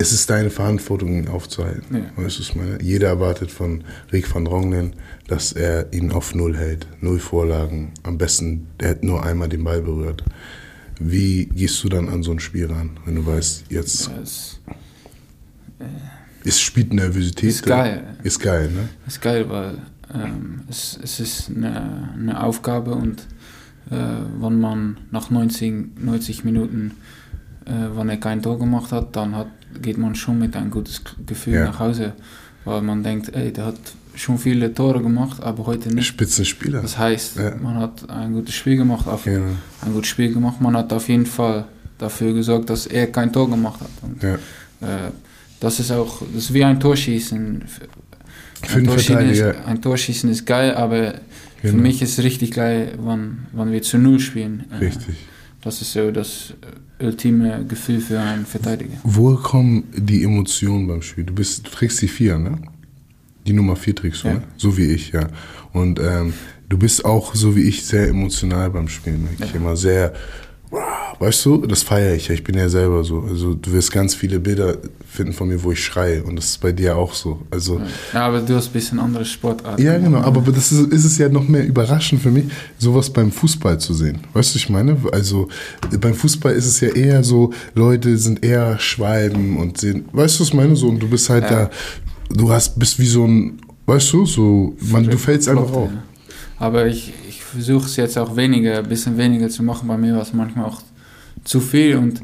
es ist deine Verantwortung, ihn aufzuhalten. Ja. Weißt du, meine? Jeder erwartet von Rick van Dronglen, dass er ihn auf Null hält. Null Vorlagen. Am besten, er hat nur einmal den Ball berührt. Wie gehst du dann an so ein Spiel ran, wenn du weißt, jetzt. Ja, es, äh, es spielt Nervosität. Ist geil. Ist geil, ne? Ist geil, weil ähm, es, es ist eine, eine Aufgabe und äh, wenn man nach 90, 90 Minuten, äh, wenn er kein Tor gemacht hat, dann hat geht man schon mit einem guten Gefühl ja. nach Hause, weil man denkt, ey, der hat schon viele Tore gemacht, aber heute nicht. Spitzenspieler. Das heißt, ja. man hat ein gutes Spiel gemacht, auf, genau. ein gutes Spiel gemacht. Man hat auf jeden Fall dafür gesorgt, dass er kein Tor gemacht hat. Und, ja. äh, das ist auch, das ist wie ein Torschießen. Ein Torschießen, ist, ein Torschießen ist geil, aber genau. für mich ist es richtig geil, wenn, wenn wir zu Null spielen. Äh, richtig. Das ist so das ultime Gefühl für einen Verteidiger. Woher kommen die Emotionen beim Spiel? Du, bist, du trägst die vier, ne? Die Nummer vier trägst du, ja. ne? So wie ich, ja. Und ähm, du bist auch, so wie ich, sehr emotional beim Spielen. Ich ja. immer sehr Weißt du, das feiere ich ja. Ich bin ja selber so. Also du wirst ganz viele Bilder finden von mir, wo ich schreie. Und das ist bei dir auch so. Also, ja, aber du hast ein bisschen andere Sportarten. Ja, genau. Aber das ist, ist es ja noch mehr überraschend für mich, sowas beim Fußball zu sehen. Weißt du, ich meine? Also beim Fußball ist es ja eher so, Leute sind eher Schwalben und sehen, weißt du, was ich meine? So, und du bist halt ja. da, du hast, bist wie so ein, weißt du, so, man, du fällst einfach auf. Ja. Aber ich, ich versuche es jetzt auch weniger, ein bisschen weniger zu machen. Bei mir war es manchmal auch zu viel und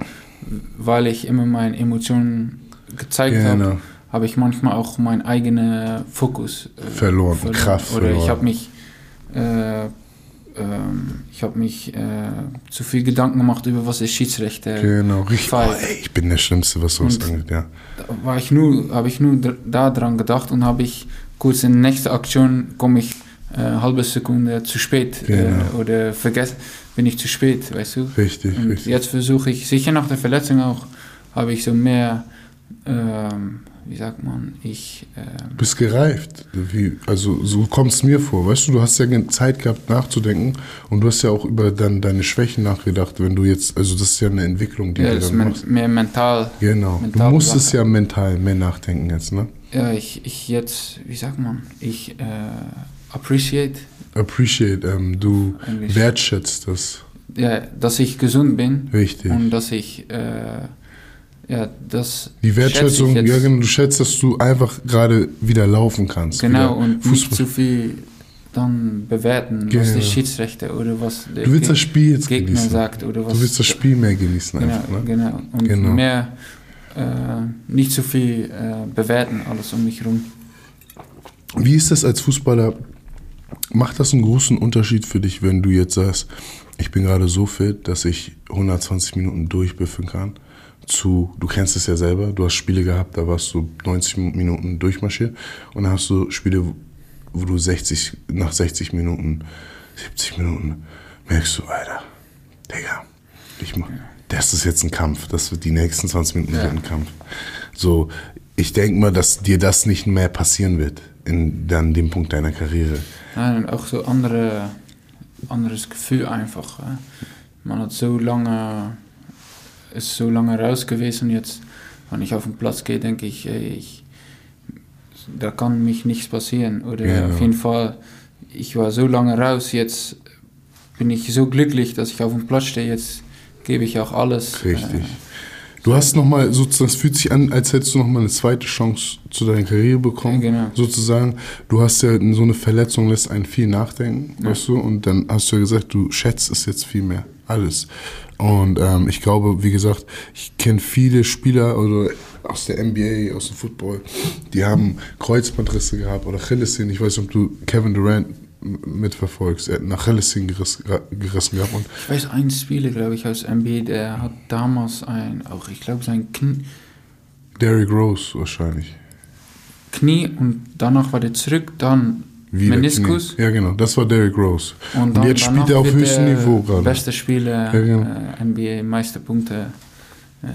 weil ich immer meine Emotionen gezeigt genau. habe, habe ich manchmal auch meinen eigenen Fokus äh, verloren, verloren, Kraft oder verloren. ich habe mich äh, ähm, ich habe mich äh, zu viel Gedanken gemacht über was ist Schiedsrichter. Genau, richtig. Oh, ey, ich bin der Schlimmste, was sowas angeht, ja. War ich nur, habe ich nur daran gedacht und habe ich kurz in der nächsten Aktion komme ich äh, halbe Sekunde zu spät äh, genau. äh, oder vergessen, bin ich zu spät, weißt du? Richtig, und richtig. Jetzt versuche ich, sicher nach der Verletzung auch, habe ich so mehr, ähm, wie sagt man, ich. Ähm, bist gereift. Wie, also so kommt es mir vor, weißt du, du hast ja Zeit gehabt nachzudenken und du hast ja auch über dann deine Schwächen nachgedacht, wenn du jetzt, also das ist ja eine Entwicklung, die ja, du dann machst. mehr mental. Genau, mental du musstest ja mental mehr nachdenken jetzt, ne? Ja, ich, ich jetzt, wie sagt man, ich äh, appreciate. Appreciate, ähm, du Englisch. wertschätzt das. Ja, dass ich gesund bin. Richtig. Und dass ich, äh, ja, das. Die Wertschätzung, ja, genau, du schätzt, dass du einfach gerade wieder laufen kannst. Genau, und Fußball. nicht zu viel dann bewerten, genau. was der Schiedsrichter oder was der du willst das Spiel jetzt Gegner genießen. sagt. Oder was du willst das Spiel mehr genießen genau, einfach. Ne? Genau, und genau. mehr, äh, nicht zu viel äh, bewerten, alles um mich herum. Wie ist das als Fußballer? Macht das einen großen Unterschied für dich, wenn du jetzt sagst, ich bin gerade so fit, dass ich 120 Minuten durchbiffen kann? Zu, du kennst es ja selber, du hast Spiele gehabt, da warst du 90 Minuten durchmarschiert und dann hast du Spiele, wo du 60, nach 60 Minuten, 70 Minuten merkst du, Alter, Digga, ich mach, das ist jetzt ein Kampf, das wird die nächsten 20 Minuten ja. ein Kampf. So, ich denke mal, dass dir das nicht mehr passieren wird in dann dem Punkt deiner Karriere. Nein, auch so andere, anderes Gefühl einfach. Man hat so lange, ist so lange raus gewesen und jetzt, wenn ich auf den Platz gehe, denke ich, ich da kann mich nichts passieren. Oder ja. auf jeden Fall, ich war so lange raus, jetzt bin ich so glücklich, dass ich auf dem Platz stehe, jetzt gebe ich auch alles. Richtig. Äh, Du hast nochmal, sozusagen, es fühlt sich an, als hättest du nochmal eine zweite Chance zu deiner Karriere bekommen. Ja, genau. Sozusagen, du hast ja so eine Verletzung, lässt einen viel nachdenken, ja. weißt du, und dann hast du ja gesagt, du schätzt es jetzt viel mehr. Alles. Und ähm, ich glaube, wie gesagt, ich kenne viele Spieler oder aus der NBA, aus dem Football, die haben Kreuzbandrisse gehabt oder Achillessehnen. Ich weiß nicht, ob du Kevin Durant mitverfolgst. Er hat nach Achillessehnen gerissen, gerissen gehabt. Und ich weiß, ein Spieler, glaube ich, aus NBA, der hat damals ein, auch ich glaube, sein Knie. Derrick Rose wahrscheinlich. Knie und danach war der zurück, dann Wieder Meniskus. Knie. Ja, genau, das war Derrick Rose. Und, dann, und jetzt spielt er auf höchstem Niveau gerade. Beste Spieler, ja, genau. äh, NBA, meiste Punkte. Äh,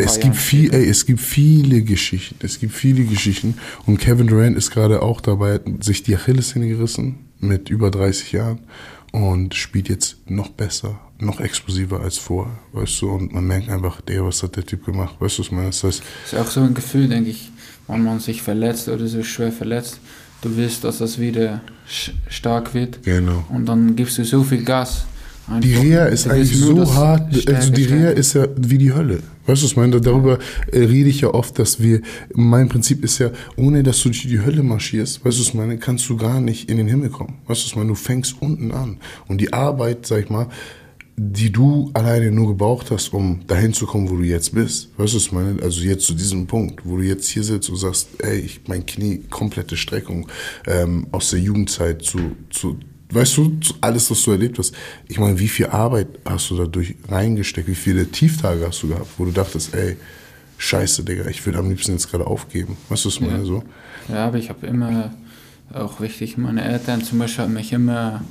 es gibt, viel, ey, es gibt viele Geschichten. Es gibt viele Geschichten. Und Kevin Durant ist gerade auch dabei, sich die Achillessehne gerissen mit über 30 Jahren und spielt jetzt noch besser, noch explosiver als vorher, weißt du? Und man merkt einfach, der, was hat der Typ gemacht, weißt du, was ich meine? Das heißt, ist auch so ein Gefühl, denke ich, wenn man sich verletzt oder so schwer verletzt, du willst, dass das wieder stark wird. Genau. Und dann gibst du so viel Gas Einfach, die Reha ist eigentlich so hart, also die Reha ist ja wie die Hölle. Weißt du, was ich meine? Darüber äh, rede ich ja oft, dass wir, mein Prinzip ist ja, ohne dass du durch die Hölle marschierst, weißt du, was ich meine, kannst du gar nicht in den Himmel kommen. Weißt du, was ich meine? Du fängst unten an. Und die Arbeit, sag ich mal, die du alleine nur gebraucht hast, um dahin zu kommen, wo du jetzt bist. Weißt du, was ich meine? Also jetzt zu diesem Punkt, wo du jetzt hier sitzt und sagst, ey, ich, mein Knie, komplette Streckung ähm, aus der Jugendzeit zu, zu weißt du, alles, was du erlebt hast. Ich meine, wie viel Arbeit hast du dadurch reingesteckt? Wie viele Tieftage hast du gehabt, wo du dachtest, ey, scheiße, Digga, ich würde am liebsten jetzt gerade aufgeben. Weißt du, was ich meine? So? Ja, aber ich habe immer, auch wichtig, meine Eltern zum Beispiel haben mich immer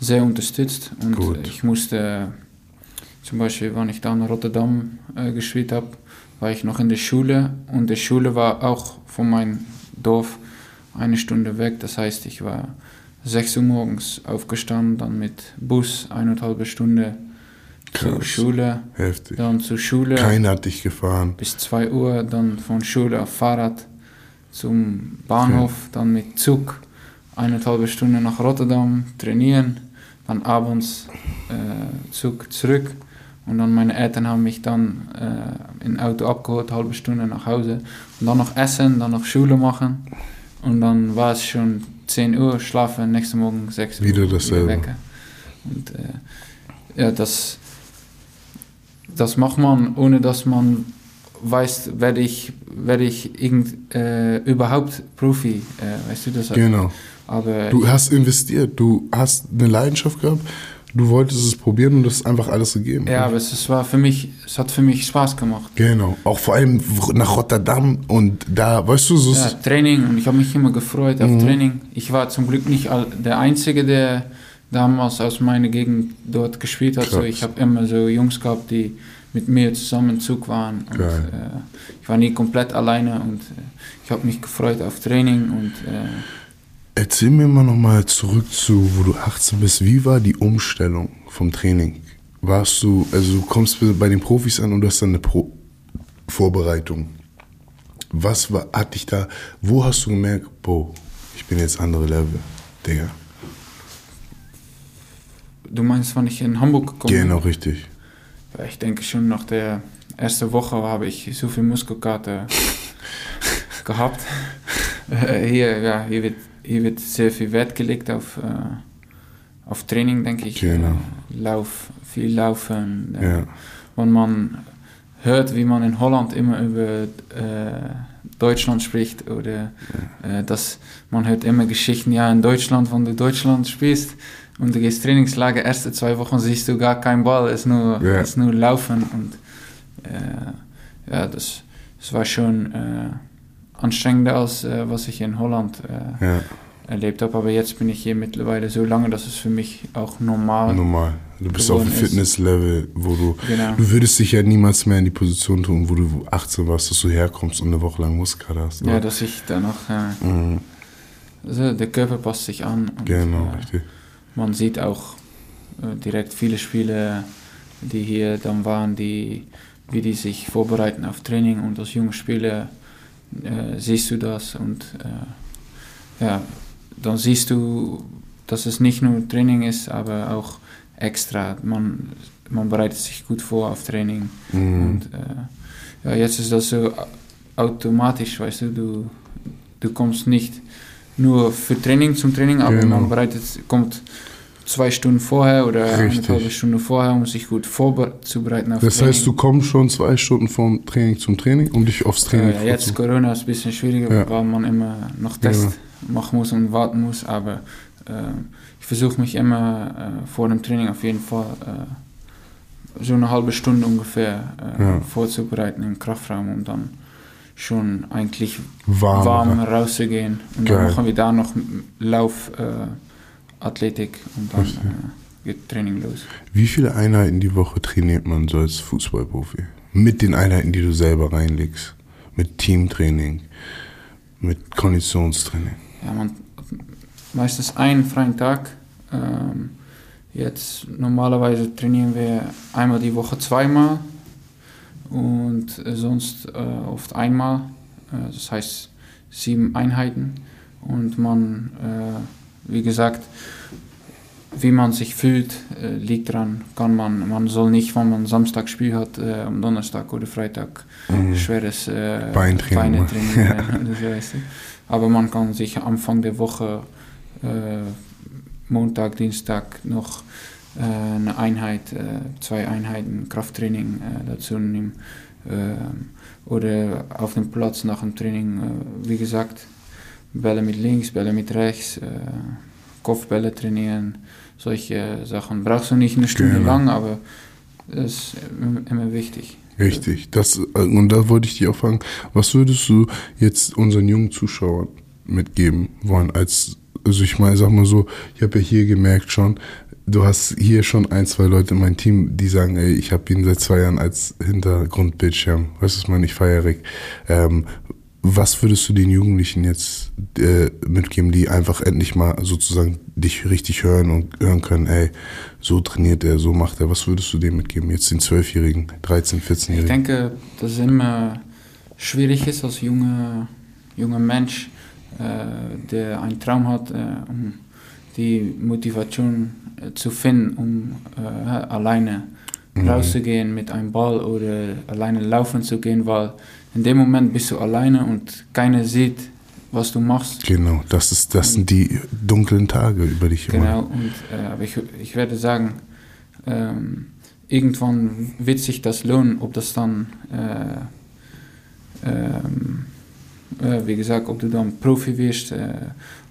sehr unterstützt. Und Gut. ich musste, zum Beispiel, wenn ich da in Rotterdam äh, gespielt habe, war ich noch in der Schule und die Schule war auch von meinem Dorf eine Stunde weg. Das heißt, ich war 6 Uhr morgens aufgestanden, dann mit Bus eineinhalb Stunde zur Schule. Heftig. Dann zur Schule. Keiner hat dich gefahren. Bis 2 Uhr, dann von Schule auf Fahrrad zum Bahnhof, okay. dann mit Zug eineinhalb Stunden nach Rotterdam trainieren, dann abends äh, Zug zurück und dann meine Eltern haben mich dann äh, in Auto abgeholt, halbe Stunde nach Hause und dann noch essen, dann noch Schule machen und dann war es schon 10 Uhr, schlafen, nächsten Morgen 6 Uhr. Wieder dasselbe. Wieder und äh, ja, das, das macht man, ohne dass man weiß, werde ich, werde ich irgend, äh, überhaupt Profi, äh, weißt du das? Genau. Aber du hast investiert, du hast eine Leidenschaft gehabt, du wolltest es probieren und das ist einfach alles gegeben. Ja, aber es, war für mich, es hat für mich Spaß gemacht. Genau, auch vor allem nach Rotterdam und da, weißt du, so Ja, Training und ich habe mich immer gefreut auf mhm. Training. Ich war zum Glück nicht der Einzige, der damals aus meiner Gegend dort gespielt hat. So, ich habe immer so Jungs gehabt, die mit mir zusammen im Zug waren. Und, äh, ich war nie komplett alleine und äh, ich habe mich gefreut auf Training und äh, Erzähl mir mal nochmal zurück zu, wo du 18 bist. Wie war die Umstellung vom Training? Warst du, also du kommst bei den Profis an und du hast dann eine Pro Vorbereitung. Was war, hat dich da, wo hast du gemerkt, boah, ich bin jetzt andere Level, Digga? Du meinst, wann ich in Hamburg gekommen bin? Genau, richtig. Ja, ich denke schon nach der ersten Woche habe ich so viel Muskelkater gehabt. hier, ja, hier wird hier wird sehr viel Wert gelegt auf, äh, auf Training, denke ich. Genau. Lauf, viel Laufen. Äh, ja. Und man hört, wie man in Holland immer über äh, Deutschland spricht oder ja. Äh, dass man hört immer Geschichten, ja, in Deutschland, wenn du Deutschland spielst und du gehst Trainingslager, erste zwei Wochen siehst du gar keinen Ball, es ist nur, ja. es ist nur Laufen und äh, ja, das, das war schon äh, anstrengender als äh, was ich in Holland äh, ja. erlebt habe. Aber jetzt bin ich hier mittlerweile so lange, dass es für mich auch normal Normal. Du bist auf einem Fitnesslevel, wo du, genau. du würdest dich ja niemals mehr in die Position tun, wo du 18 warst, dass du herkommst und eine Woche lang Muskelkater hast. Oder? Ja, dass ich danach, äh, mhm. also der Körper passt sich an. Und, genau, äh, richtig. Man sieht auch äh, direkt viele Spiele, die hier dann waren, die, wie die sich vorbereiten auf Training und als junge Spieler äh, siehst du das und äh, ja, dann siehst du, dass es nicht nur Training ist, aber auch extra. Man, man bereitet sich gut vor auf Training. Mhm. Und äh, ja, jetzt ist das so automatisch, weißt du, du, du kommst nicht nur für Training zum Training, aber genau. man bereitet, kommt zwei Stunden vorher oder Richtig. eine halbe Stunde vorher, um sich gut vorzubereiten auf Das Training. heißt, du kommst schon zwei Stunden vom Training zum Training, um dich aufs Training äh, Jetzt Corona ist ein bisschen schwieriger, ja. weil man immer noch Test ja. machen muss und warten muss, aber äh, ich versuche mich immer äh, vor dem Training auf jeden Fall äh, so eine halbe Stunde ungefähr äh, ja. vorzubereiten im Kraftraum, um dann schon eigentlich warm, warm rauszugehen. Und Geil. dann machen wir da noch Lauf äh, Athletik und dann äh, geht Training los. Wie viele Einheiten die Woche trainiert man so als Fußballprofi? Mit den Einheiten, die du selber reinlegst. Mit Teamtraining, mit Konditionstraining. Ja, man meistens einen freien Tag. Ähm, jetzt normalerweise trainieren wir einmal die Woche zweimal und äh, sonst äh, oft einmal. Äh, das heißt sieben Einheiten und man äh, wie gesagt, wie man sich fühlt, äh, liegt daran, kann man, man soll nicht, wenn man Samstag Spiel hat, äh, am Donnerstag oder Freitag mhm. schweres äh, Beintraining trainieren. Ja. so, Aber man kann sich Anfang der Woche, äh, Montag, Dienstag noch äh, eine Einheit, äh, zwei Einheiten Krafttraining dazu nehmen. oder auf dem Platz nach dem Training, wie gesagt, Bälle mit links, Bälle mit rechts, äh, Kopfbälle trainieren, solche Sachen. Brauchst du nicht eine Stunde genau. lang, aber das ist immer wichtig. Richtig. Das, äh, und da wollte ich dich auch fragen, was würdest du jetzt unseren jungen Zuschauern mitgeben wollen? Als, also ich meine, sag mal so, ich habe ja hier gemerkt schon, du hast hier schon ein, zwei Leute in meinem Team, die sagen, ey, ich habe ihn seit zwei Jahren als Hintergrundbildschirm. Weißt du, was ich meine? Ich feiere. Ähm, was würdest du den Jugendlichen jetzt äh, mitgeben, die einfach endlich mal sozusagen dich richtig hören und hören können, ey, so trainiert er, so macht er. Was würdest du dem mitgeben, jetzt den Zwölfjährigen, 13, 14-Jährigen? Ich denke, dass es immer schwierig ist als junger, junger Mensch, äh, der einen Traum hat, äh, um die Motivation äh, zu finden, um äh, alleine mhm. rauszugehen mit einem Ball oder alleine laufen zu gehen, weil in dem Moment bist du alleine und keiner sieht, was du machst. Genau, das, ist, das sind die dunklen Tage über dich. Genau, und, äh, aber ich, ich werde sagen, ähm, irgendwann wird sich das lohnen, ob das dann, äh, ähm, äh, wie gesagt, ob du dann Profi wirst äh,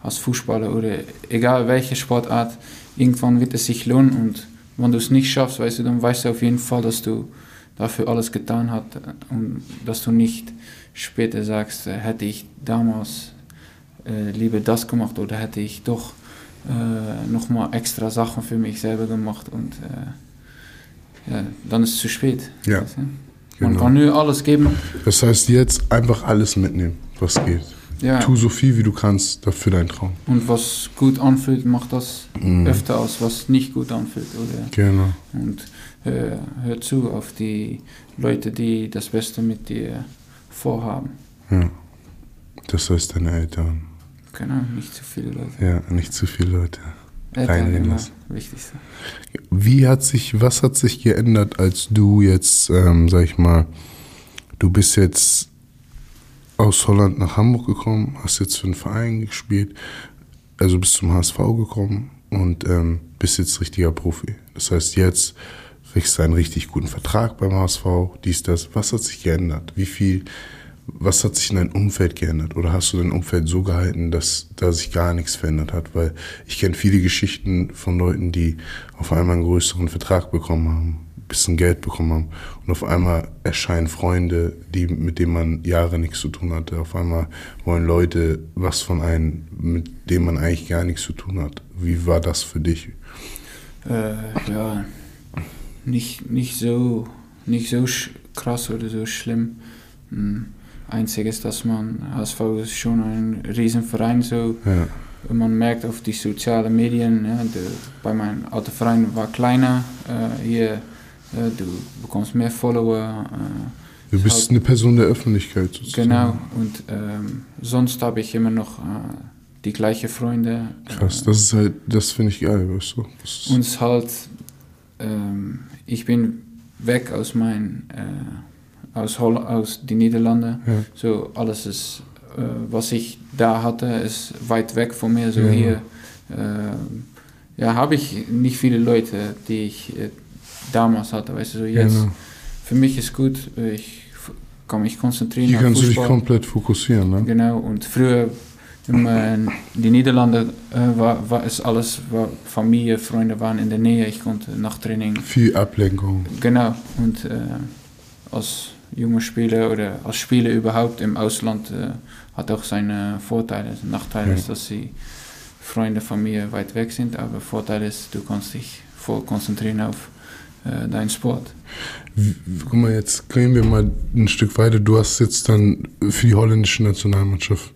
als Fußballer oder egal welche Sportart, irgendwann wird es sich lohnen und wenn du es nicht schaffst, weißt du, dann weißt du auf jeden Fall, dass du dafür alles getan hast und dass du nicht später sagst, äh, hätte ich damals äh, lieber das gemacht oder hätte ich doch äh, nochmal extra Sachen für mich selber gemacht und äh, ja, dann ist es zu spät. Ja. Weißt du? Man genau. kann nur alles geben. Das heißt, jetzt einfach alles mitnehmen, was geht. Ja. Tu so viel, wie du kannst dafür deinen Traum. Und was gut anfühlt, macht das mhm. öfter aus, was nicht gut anfühlt. Oder? Genau. Und hör, hör zu auf die Leute, die das Beste mit dir vorhaben. Ja. Das heißt deine Eltern. Genau, nicht zu viele Leute. Ja, nicht zu viele Leute. Eltern immer wichtigste. Wie hat sich, was hat sich geändert, als du jetzt, ähm, sag ich mal, du bist jetzt aus Holland nach Hamburg gekommen, hast jetzt für einen Verein gespielt, also bist zum HSV gekommen und ähm, bist jetzt richtiger Profi. Das heißt, jetzt kriegst du einen richtig guten Vertrag beim HSV, dies, das. Was hat sich geändert? Wie viel, was hat sich in deinem Umfeld geändert? Oder hast du dein Umfeld so gehalten, dass da sich gar nichts verändert hat? Weil ich kenne viele Geschichten von Leuten, die auf einmal einen größeren Vertrag bekommen haben bisschen Geld bekommen haben. Und auf einmal erscheinen Freunde, die, mit denen man Jahre nichts zu tun hatte. Auf einmal wollen Leute was von einem, mit dem man eigentlich gar nichts zu tun hat. Wie war das für dich? Äh, ja, nicht, nicht, so, nicht so krass oder so schlimm. Hm, Einziges, dass man, HSV ist schon ein Riesenverein, so. Ja. Man merkt auf die sozialen Medien, ja, de, bei meinem alten Verein war kleiner, äh, hier du bekommst mehr Follower. du bist halt, eine Person der Öffentlichkeit sozusagen. Genau, und ähm, sonst habe ich immer noch äh, die gleichen Freunde. Krass, das ist halt, das finde ich geil, weißt du. Und halt, ähm, ich bin weg aus mein, äh, aus, Holl aus den Niederlanden. Ja. So alles ist, äh, was ich da hatte, ist weit weg von mir. So ja. hier, äh, ja, habe ich nicht viele Leute, die ich äh, damals hatte. Weißt du, so jetzt, genau. für mich ist gut, ich kann mich konzentrieren. Fußball. du dich komplett fokussieren. Ne? Genau, und früher in die Niederlande äh, war, war es alles, war Familie, Freunde waren in der Nähe, ich konnte nach Training. Viel Ablenkung. Genau, und äh, als junger Spieler oder als Spieler überhaupt im Ausland äh, hat auch seine Vorteile. Nachteil ja. ist, dass die Freunde, Familie weit weg sind, aber Vorteil ist, du kannst dich voll konzentrieren auf äh, dein Sport. Guck mal, jetzt gehen wir mal ein Stück weiter. Du hast jetzt dann für die holländische Nationalmannschaft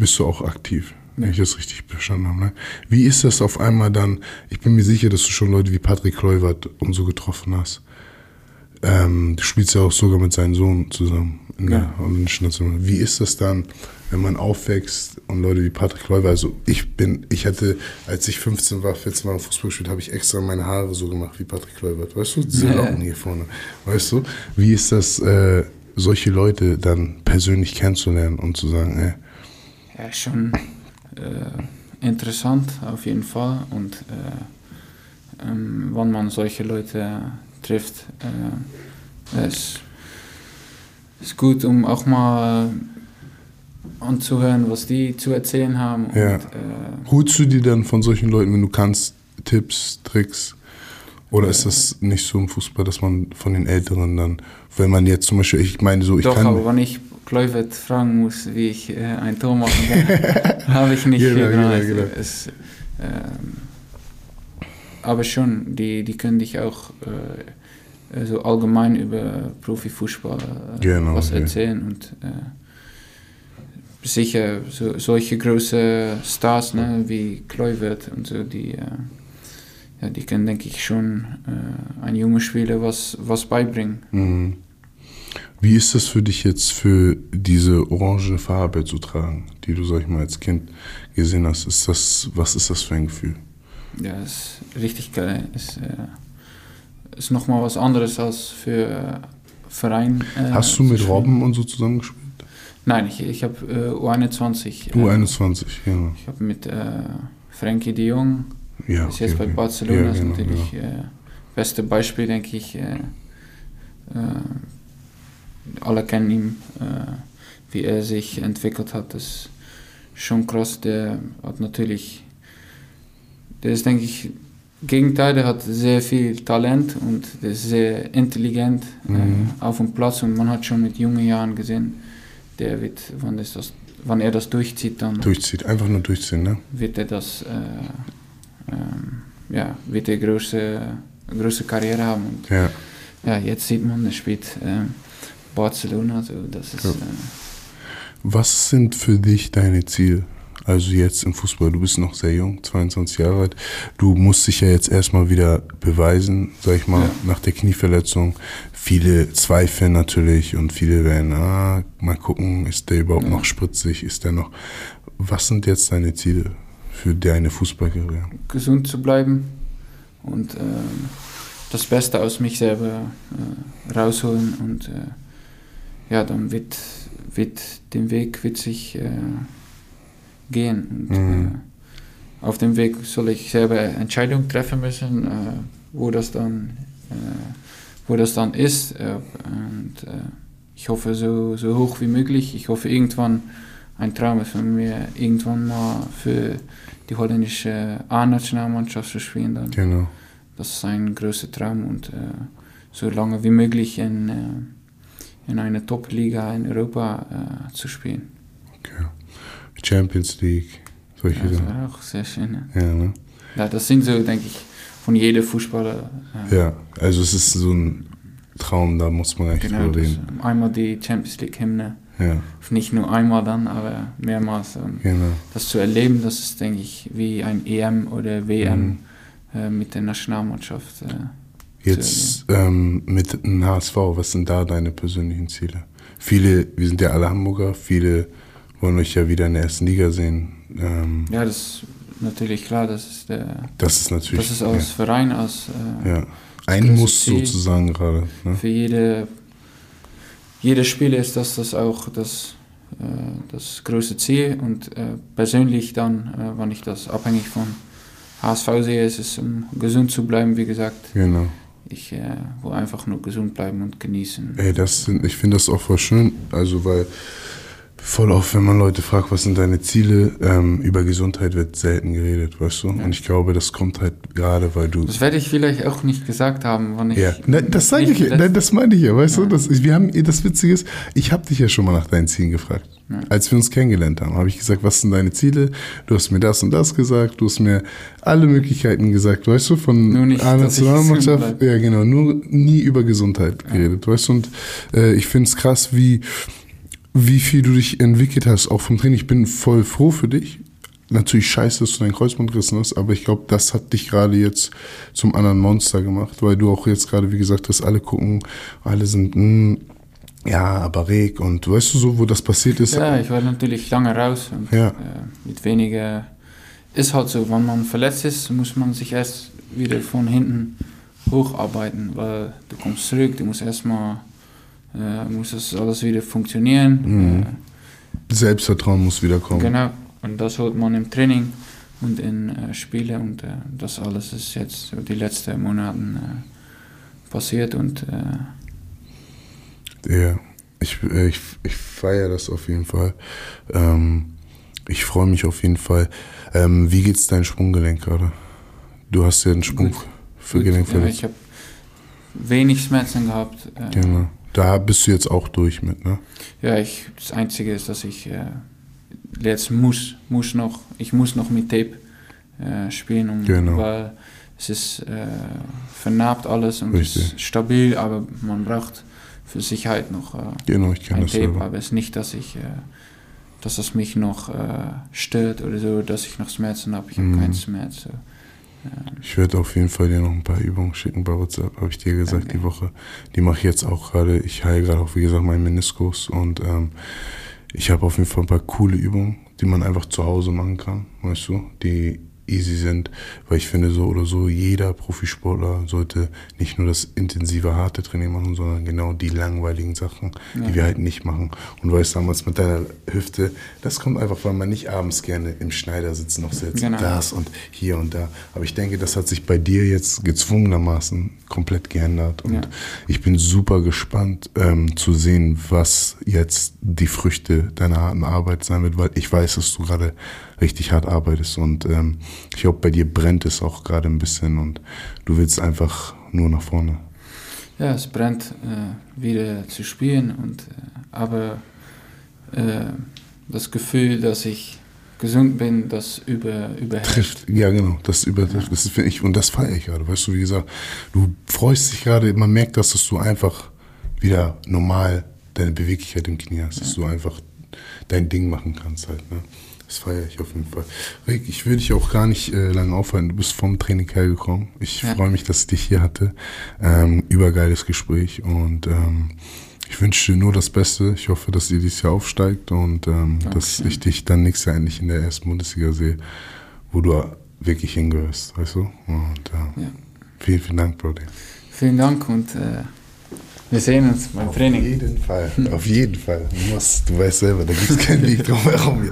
bist du auch aktiv, ja. wenn ich das richtig verstanden habe. Ne? Wie ist das auf einmal dann? Ich bin mir sicher, dass du schon Leute wie Patrick Kluivert und so getroffen hast. Ähm, du spielst ja auch sogar mit seinem Sohn zusammen in ja. der holländischen Nationalmannschaft. Wie ist das dann? wenn man aufwächst und Leute wie Patrick Leuwer, also ich bin, ich hatte, als ich 15 war, 14 war im Fußball gespielt, habe ich extra meine Haare so gemacht wie Patrick Leuwer. Weißt du, diese Locken hier vorne. Weißt du, wie ist das, äh, solche Leute dann persönlich kennenzulernen und zu sagen, ey. Ja, schon äh, interessant auf jeden Fall und äh, ähm, wenn man solche Leute trifft, äh, es ist gut, um auch mal anzuhören, was die zu erzählen haben. Ja. Und, äh, Holst du dir dann von solchen Leuten, wenn du kannst, Tipps, Tricks? Oder ist das nicht so im Fußball, dass man von den Älteren dann, wenn man jetzt zum Beispiel, ich meine so, ich doch, kann... aber wenn ich Kluivert fragen muss, wie ich äh, ein Tor machen kann, habe ich nicht genau, genau, genau. Es, ähm, aber schon, die, die können dich auch äh, so allgemein über Profifußball äh, genau, was erzählen und äh, sicher so, solche große Stars ne, wie Kluivert und so, die, äh, ja, die können, denke ich, schon äh, ein junger Spieler was, was beibringen. Mhm. Wie ist das für dich jetzt, für diese orange Farbe zu tragen, die du, sag ich mal, als Kind gesehen hast? Ist das, was ist das für ein Gefühl? Ja, ist richtig geil. Ist, äh, ist nochmal was anderes als für äh, Verein. Äh, hast du mit Robben und so zusammengespielt? Nein, ich, ich habe äh, U21. U21, ja. Ich habe mit äh, Frankie de Jong, ja, ist jetzt okay, bei Barcelona, ja, genau, natürlich ja. Äh, beste Beispiel, denke ich. Äh, alle kennen ihn, wie er sich entwickelt hat. Das ist schon krass. Der hat natürlich, der ist, denke ich, Gegenteil, der hat sehr viel Talent und der ist sehr intelligent mhm. auf dem Platz und man hat schon mit jungen Jahren gesehen, der wird, wann, ist das, wann er das durchzieht, dann. Durchzieht, einfach nur durchziehen, ne? Wird er das, äh, ähm, ja, wird er große, große Karriere haben. Und, ja. ja, jetzt sieht man, er spielt äh, Barcelona, so, das ist. Ja. Äh, Was sind für dich deine Ziele? Also jetzt im Fußball, du bist noch sehr jung, 22 Jahre alt. Du musst dich ja jetzt erstmal wieder beweisen, sag ich mal, ja. nach der Knieverletzung. Viele zweifeln natürlich und viele werden, ah, mal gucken, ist der überhaupt ja. noch spritzig, ist der noch. Was sind jetzt deine Ziele für deine Fußballkarriere? Gesund zu bleiben und äh, das Beste aus mich selber äh, rausholen und äh, ja, dann wird, wird den Weg wird sich äh, gehen. Und, mhm. äh, auf dem Weg soll ich selber Entscheidungen treffen müssen, äh, wo das dann, äh, wo das dann ist. Äh, und äh, ich hoffe so, so hoch wie möglich. Ich hoffe irgendwann, ein Traum ist von mir, irgendwann mal für die holländische A-Nationalmannschaft zu spielen. Dann. Genau. Das ist ein großer Traum und äh, so lange wie möglich in, in einer Top-Liga in Europa zu spielen. Okay. Champions League, solche ja, das war auch sehr schön. Ja. ja, ne? ja, das sind so, denke ich, von jedem Fußballer. Ja. ja. also es ist so ein Traum, da muss man eigentlich genau, drüber reden. Das, einmal die Champions League Hymne. Ja. Nicht nur einmal dann, aber mehrmals. Genau. Das zu erleben, das ist, denke ich, wie ein EM oder WM mhm. äh, mit der Nationalmannschaft. Äh, Jetzt ähm, mit dem HSV, was sind da deine persönlichen Ziele? Viele, wir sind ja alle Hamburger, viele wollen euch ja wieder in der ersten Liga sehen. Ähm, ja, das ist natürlich klar, das ist der. Das ist natürlich. Das ist aus ja. Verein, aus. Äh, ja, ein Muss Ziel. sozusagen gerade. Ne? Für jede, jede Spiel ist das, das auch das, äh, das größte Ziel und äh, persönlich dann, äh, wenn ich das abhängig von HSV sehe, ist es, um gesund zu bleiben, wie gesagt. Genau. Ich äh, will einfach nur gesund bleiben und genießen. Ey, das sind, ich finde das auch voll schön, also weil voll auf, wenn man Leute fragt, was sind deine Ziele, ähm, über Gesundheit wird selten geredet, weißt du? Ja. Und ich glaube, das kommt halt gerade, weil du. Das werde ich vielleicht auch nicht gesagt haben, wann ich. Ja, nein, das sage ich, nein, das meine ich ja, weißt ja. du? Das, wir haben, das Witzige ist, ich habe dich ja schon mal nach deinen Zielen gefragt. Ja. Als wir uns kennengelernt haben, habe ich gesagt, was sind deine Ziele? Du hast mir das und das gesagt, du hast mir alle Möglichkeiten gesagt, weißt du, von einer Nationalmannschaft. Ja, genau, nur nie über Gesundheit geredet, weißt du? Und äh, ich finde es krass, wie wie viel du dich entwickelt hast, auch vom Training. Ich bin voll froh für dich. Natürlich scheiße, dass du dein Kreuzband gerissen hast, aber ich glaube, das hat dich gerade jetzt zum anderen Monster gemacht, weil du auch jetzt gerade, wie gesagt hast, alle gucken, alle sind, mh, hm, ja, aber Reg und weißt du so, wo das passiert ist? Ja, ich war natürlich lange raus und ja. äh, mit weniger, ist halt so, wenn man verletzt ist, muss man sich erst wieder von hinten hocharbeiten, weil du kommst zurück, du musst erstmal äh, muss das alles wieder funktionieren. Mhm. Äh, Selbstvertrauen muss wiederkommen. Genau, und das holt man im Training und in äh, Spiele und äh, das alles ist jetzt die letzten Monate äh, passiert und äh, ja, ich, ich, ich feiere das auf jeden Fall. Ähm, ich freue mich auf jeden Fall. Ähm, wie geht's dein Sprunggelenk gerade? Du hast ja einen Sprung Gut. für Gelenkverletzung. Ja, ich habe wenig Schmerzen gehabt. genau. Da bist du jetzt auch durch mit, ne? Ja, ich, das Einzige ist, dass ich äh, jetzt muss, muss noch, ich muss noch mit Tape äh, spielen, um, genau. weil es ist äh, vernarbt alles und es ist stabil, aber man braucht für Sicherheit noch äh, genau, ich ein das Tape. Selber. Aber es ist nicht, dass ich äh, dass es mich noch äh, stört oder so, dass ich noch Schmerzen habe. Ich habe mhm. keinen Schmerz. So. Ich werde auf jeden Fall dir noch ein paar Übungen schicken bei WhatsApp, habe ich dir gesagt, okay. die Woche. Die mache ich jetzt auch gerade. Ich heile gerade auch, wie gesagt, meinen Meniskus und ähm, ich habe auf jeden Fall ein paar coole Übungen, die man einfach zu Hause machen kann, weißt du, die easy sind, weil ich finde so oder so, jeder Profisportler sollte nicht nur das intensive, harte Training machen, sondern genau die langweiligen Sachen, ja. die wir halt nicht machen. Und du weißt damals mit deiner Hüfte, das kommt einfach, weil man nicht abends gerne im Schneidersitz noch sitzt, genau. das und hier und da. Aber ich denke, das hat sich bei dir jetzt gezwungenermaßen komplett geändert und ja. ich bin super gespannt ähm, zu sehen, was jetzt die Früchte deiner harten Arbeit sein wird, weil ich weiß, dass du gerade richtig hart arbeitest und ähm, ich glaube, bei dir brennt es auch gerade ein bisschen und du willst einfach nur nach vorne. Ja, es brennt äh, wieder zu spielen und äh, aber äh, das Gefühl, dass ich gesund bin, das über, überhält. Trifft, ja genau, das übertrifft. Ja. Das finde ich und das feiere ich gerade. Weißt du, wie gesagt, du freust dich gerade, man merkt, dass, dass du einfach wieder normal deine Beweglichkeit im Knie hast, ja. dass du einfach dein Ding machen kannst halt. Ne? Das feiere ich auf jeden Fall. Rick, ich will dich auch gar nicht äh, lange aufhalten. Du bist vom Training hergekommen. Ich ja. freue mich, dass ich dich hier hatte. Ähm, übergeiles Gespräch und ähm, ich wünsche dir nur das Beste. Ich hoffe, dass ihr dieses Jahr aufsteigt und ähm, dass ich dich dann nächstes Jahr endlich in der ersten Bundesliga sehe, wo du wirklich hingehörst, weißt du? Und äh, ja. vielen, vielen Dank, Brody. Vielen Dank und äh, wir sehen uns beim Training. Auf jeden Fall, auf jeden Fall. Du, musst, du weißt selber, da gibt es keinen Weg drum herum